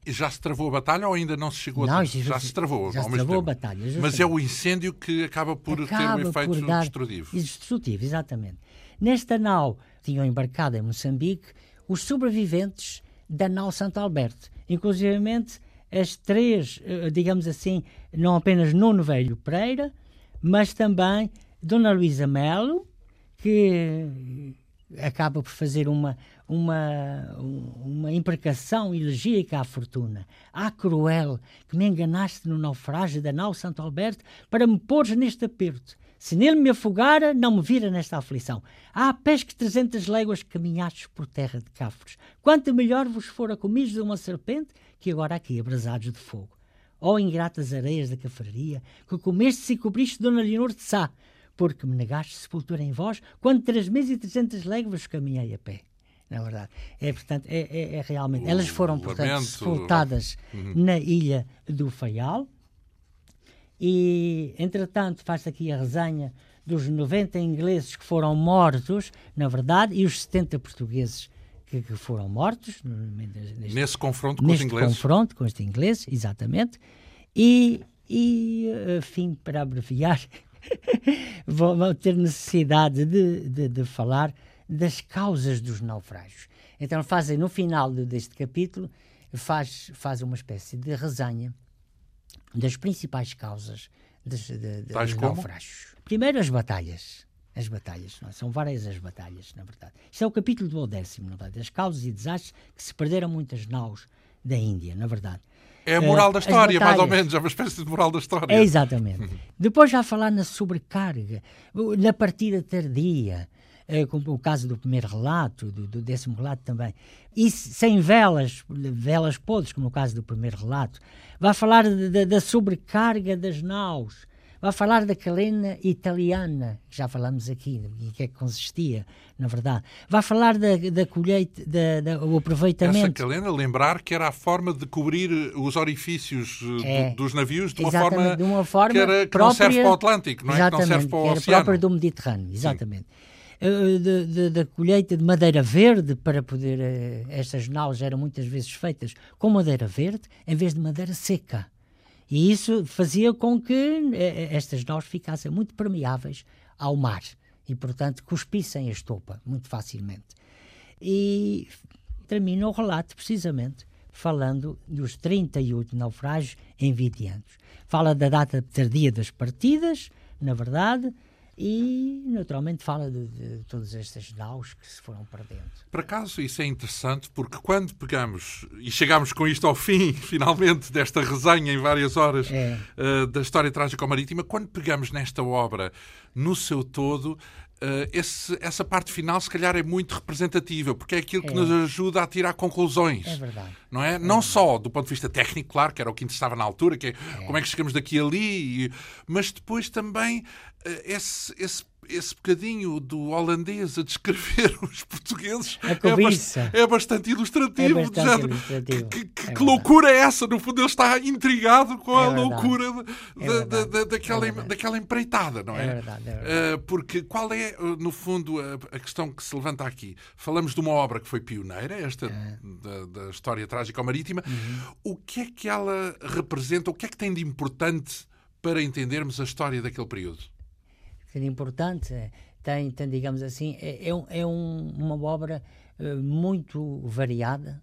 Já se travou a batalha ou ainda não se chegou não, a... Já, já se travou Já se travou a batalha. Justamente. Mas é o incêndio que acaba por acaba ter um efeito destrutivo. Destrutivo, exatamente. Nesta nau tinham embarcado em Moçambique os sobreviventes da nau Santo Alberto, inclusivamente as três, eh, digamos assim, não apenas Nuno Velho Pereira, mas também Dona Luísa Melo, que acaba por fazer uma, uma, uma imprecação elegíaca à fortuna. Ah, cruel, que me enganaste no naufrágio da nau Santo Alberto para me pôres neste aperto. Se nele me afogara, não me vira nesta aflição. Ah, pesque trezentas léguas caminhastes por terra de cafres. Quanto melhor vos fora comidos de uma serpente que agora aqui abrasados de fogo. Ó oh, ingratas areias da cafraria, que comestes e cobriste Dona Leonor de Sá, porque me negaste sepultura em vós, quando três meses e trezentas léguas caminhei a pé. Na verdade, é, portanto, é, é, é realmente. Elas foram, portanto, sepultadas uhum. na ilha do Faial, e, entretanto, faz aqui a resenha dos 90 ingleses que foram mortos, na verdade, e os 70 portugueses que, que foram mortos. Neste, nesse confronto com os ingleses? Confronto com os ingleses, exatamente. E, e enfim, para abreviar, vou, vou, ter necessidade de, de, de falar das causas dos naufrágios. Então fazem no final deste capítulo faz, faz uma espécie de resenha das principais causas dos, de, de, dos naufrágios. Primeiro as batalhas. As batalhas, é? são várias as batalhas, na verdade. Isto é o capítulo do décimo, na verdade, das causas e desastres que se perderam muitas naus da Índia, na verdade. É a moral uh, da história, mais ou menos, é uma espécie de moral da história. É, exatamente. Depois já falar na sobrecarga, na partida tardia, como o caso do primeiro relato, do, do, décimo relato também. E sem velas, velas podres, como no caso do primeiro relato. Vai falar de, de, da sobrecarga das naus, vai falar da calena italiana, que já falamos aqui, e que é que consistia, na verdade. Vai falar da, da colheita, da, da, o aproveitamento. Essa calena, lembrar que era a forma de cobrir os orifícios eh, é, do, dos navios de uma, forma, de uma forma que, era, que própria, não serve para o Atlântico, não é? Que não serve para o oceano. própria do Mediterrâneo, exatamente. Uh, da colheita de madeira verde para poder. Uh, estas naus eram muitas vezes feitas com madeira verde em vez de madeira seca. E isso fazia com que eh, estas nós ficassem muito permeáveis ao mar e, portanto, cuspissem a estopa muito facilmente. E termina o relato, precisamente, falando dos 38 naufrágios em 20 anos. Fala da data tardia das partidas, na verdade, e naturalmente fala de, de todas estas naus que se foram perdendo. Por acaso isso é interessante porque quando pegamos e chegamos com isto ao fim, finalmente, desta resenha em várias horas é. uh, da história trágica marítima, quando pegamos nesta obra no seu todo, Uh, esse, essa parte final, se calhar, é muito representativa, porque é aquilo que é. nos ajuda a tirar conclusões. É verdade. Não é? é não só do ponto de vista técnico, claro, que era o que interessava na altura, que é, é. como é que chegamos daqui ali, e, mas depois também uh, esse, esse esse bocadinho do holandês a descrever os portugueses é, bast é, bastante ilustrativo. É bastante ilustrativo. Que, que, é que loucura é essa? No fundo, ele está intrigado com é a loucura é da, da, daquela, daquela empreitada, não é? É verdade. É verdade. Uh, porque qual é, no fundo, a, a, questão que se levanta aqui? Falamos de uma obra que foi pioneira, esta da, da, história trágica marítima. Uhum. O que é que ela representa? O que é que tem de importante para entendermos a história daquele período? Importante, tem, tem digamos assim, é, é, é um, uma obra uh, muito variada,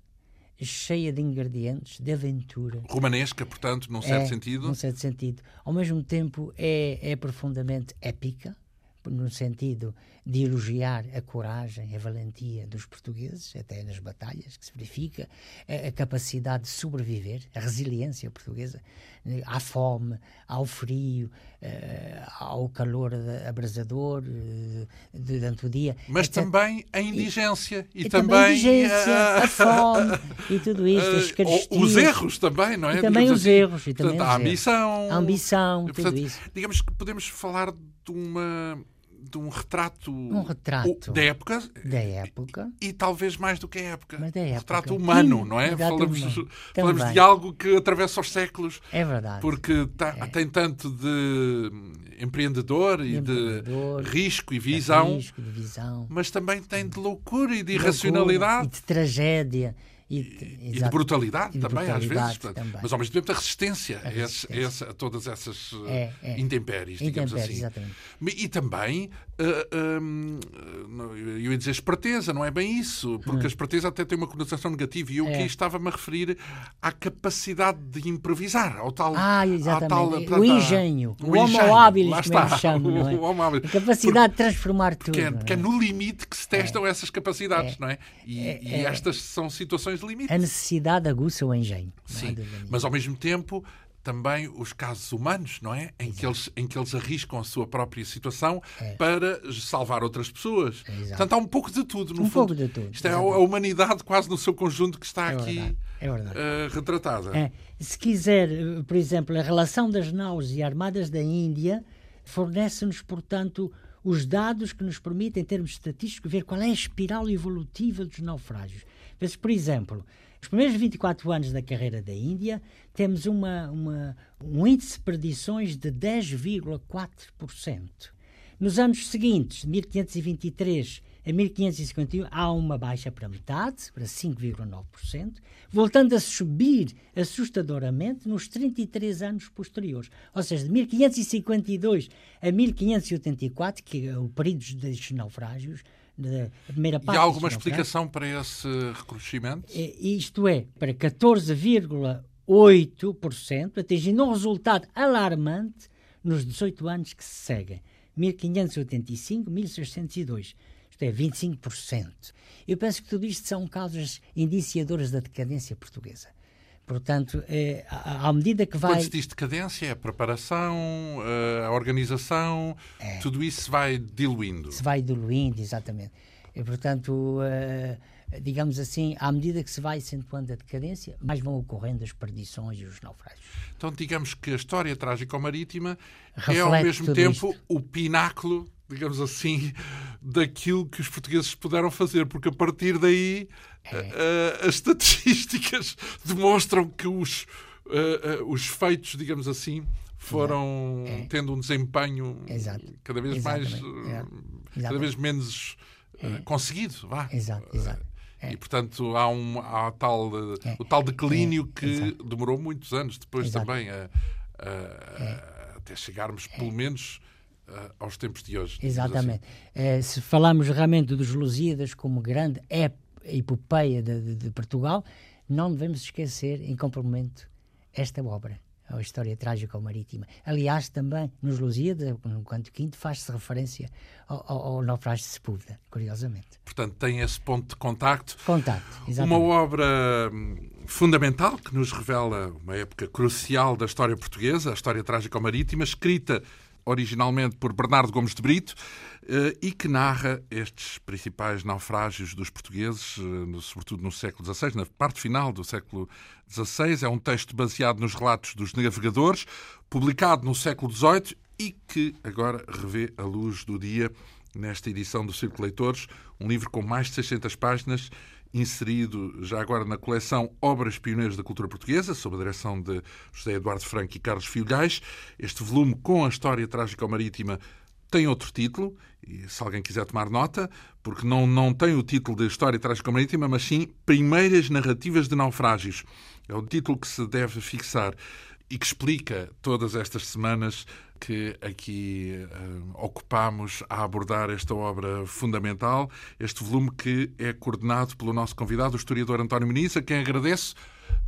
cheia de ingredientes, de aventura. Romanesca, portanto, num certo é, sentido? Num certo sentido. Ao mesmo tempo, é, é profundamente épica, no sentido de elogiar a coragem, a valentia dos portugueses, até nas batalhas que se verifica, a, a capacidade de sobreviver, a resiliência portuguesa à fome, ao frio, uh, ao calor abrasador uh, durante o dia. Mas etc. também a indigência e, e, também, a, indigência, a fome e tudo isto, carestias. Os erros também, não é? E também digamos os assim, erros. E também portanto, a ambição. A ambição, tudo portanto, isso. Digamos que podemos falar de uma de um retrato, um retrato da época, da época e, e, talvez mais do que a época. Mas da época. Um retrato humano, não é? Falamos, humano. falamos de algo que atravessa os séculos. É verdade. Porque tá, é. tem tanto de empreendedor e empreendedor, de risco e visão, risco, de visão, mas também tem de loucura e de irracionalidade. E de tragédia. E, e, de brutalidade, e de também, brutalidade às vezes. Também. Mas ao mesmo tempo da resistência, a, resistência. A, a, todas essas é, é. intempéries, digamos assim. Exatamente. E também, uh, eu ia dizer esperteza, não é bem isso, porque hum. a esperteza até tem uma conotação negativa. E eu é. aqui estava-me a referir à capacidade de improvisar, ao tal. Ah, exatamente. Tal, o engenho, o, o homo hábil, como chamo, não é? o A capacidade de transformar tudo. Porque é, porque é no limite que se testam essas capacidades, não é? E, e estas são situações limite. A necessidade aguça o engenho. É? Sim, é? mas ao mesmo tempo também os casos humanos, não é? Em que, eles, em que eles arriscam a sua própria situação é. para salvar outras pessoas. Exato. Portanto, há um pouco de tudo, no um fundo. pouco de tudo. Isto é a humanidade quase no seu conjunto que está é aqui verdade. É verdade. Uh, retratada. É. Se quiser, por exemplo, a relação das naus e armadas da Índia fornece-nos, portanto, os dados que nos permitem, em termos estatísticos, ver qual é a espiral evolutiva dos naufrágios. Por exemplo, nos primeiros 24 anos da carreira da Índia, temos uma, uma, um índice de perdições de 10,4%. Nos anos seguintes, de 1523 a 1551, há uma baixa para metade, para 5,9%, voltando a subir assustadoramente nos 33 anos posteriores. Ou seja, de 1552 a 1584, que é o período dos naufrágios, primeira parte. E há alguma explicação para esse recrudescimento? É, isto é, para 14,8%, atingindo um resultado alarmante nos 18 anos que se seguem. 1585, 1602. Isto é, 25%. Eu penso que tudo isto são causas indiciadoras da decadência portuguesa. Portanto, é, à, medida que vai. Quando se diz decadência, é a preparação, eh, a organização, é. tudo isso se vai diluindo. Se vai diluindo, exatamente. E, portanto, uh, digamos assim, à medida que se vai acentuando a decadência, mais vão ocorrendo as perdições e os naufrágios. Então, digamos que a história trágico-marítima é, ao mesmo tempo, isto. o pináculo, digamos assim, daquilo que os portugueses puderam fazer, porque a partir daí é. uh, as estatísticas demonstram que os, uh, os feitos, digamos assim, foram é. tendo um desempenho Exato. cada vez Exatamente. mais, é. cada vez menos conseguido, vá. Exato, exato. É. E, portanto, há, um, há tal, é. o tal declínio é. que demorou muitos anos depois também a, a, a, até chegarmos, pelo menos, aos tempos de hoje. Exatamente. Assim. se falamos realmente dos Lusíadas como grande epopeia de, de, de Portugal, não devemos esquecer, em complemento, esta obra a história trágica marítima. Aliás, também nos Lusíadas, no canto quinto, faz-se referência ao, ao, ao, naufrágio de Sepúlveda, curiosamente. Portanto, tem esse ponto de contacto. Contacto, exatamente. Uma obra hum, fundamental que nos revela uma época crucial da história portuguesa, a história trágica marítima, escrita originalmente por Bernardo Gomes de Brito, eh, e que narra estes principais naufrágios dos portugueses, eh, sobretudo no século XVI, na parte final do século XVI. É um texto baseado nos relatos dos navegadores, publicado no século XVIII e que agora revê a luz do dia nesta edição do Círculo Leitores, um livro com mais de 600 páginas inserido já agora na coleção Obras Pioneiras da Cultura Portuguesa, sob a direção de José Eduardo Franco e Carlos Filhais. Este volume com a história trágica marítima tem outro título, e se alguém quiser tomar nota, porque não, não tem o título de História Trágica Marítima, mas sim Primeiras Narrativas de Naufrágios. É o título que se deve fixar e que explica todas estas semanas que aqui uh, ocupamos a abordar esta obra fundamental, este volume que é coordenado pelo nosso convidado, o historiador António Muniz, a quem agradeço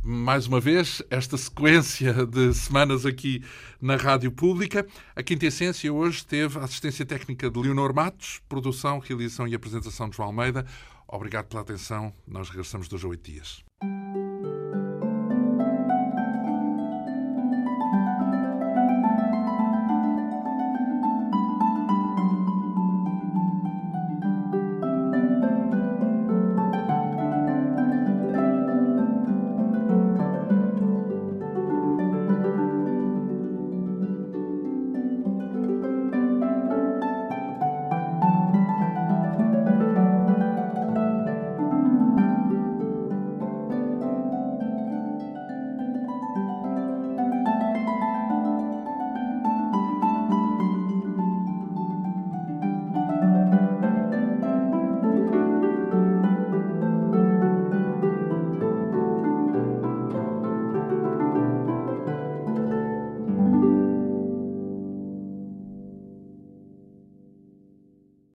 mais uma vez esta sequência de semanas aqui na Rádio Pública. A Quinta Essência hoje teve a assistência técnica de Leonor Matos, produção, realização e apresentação de João Almeida. Obrigado pela atenção. Nós regressamos dois a oito dias.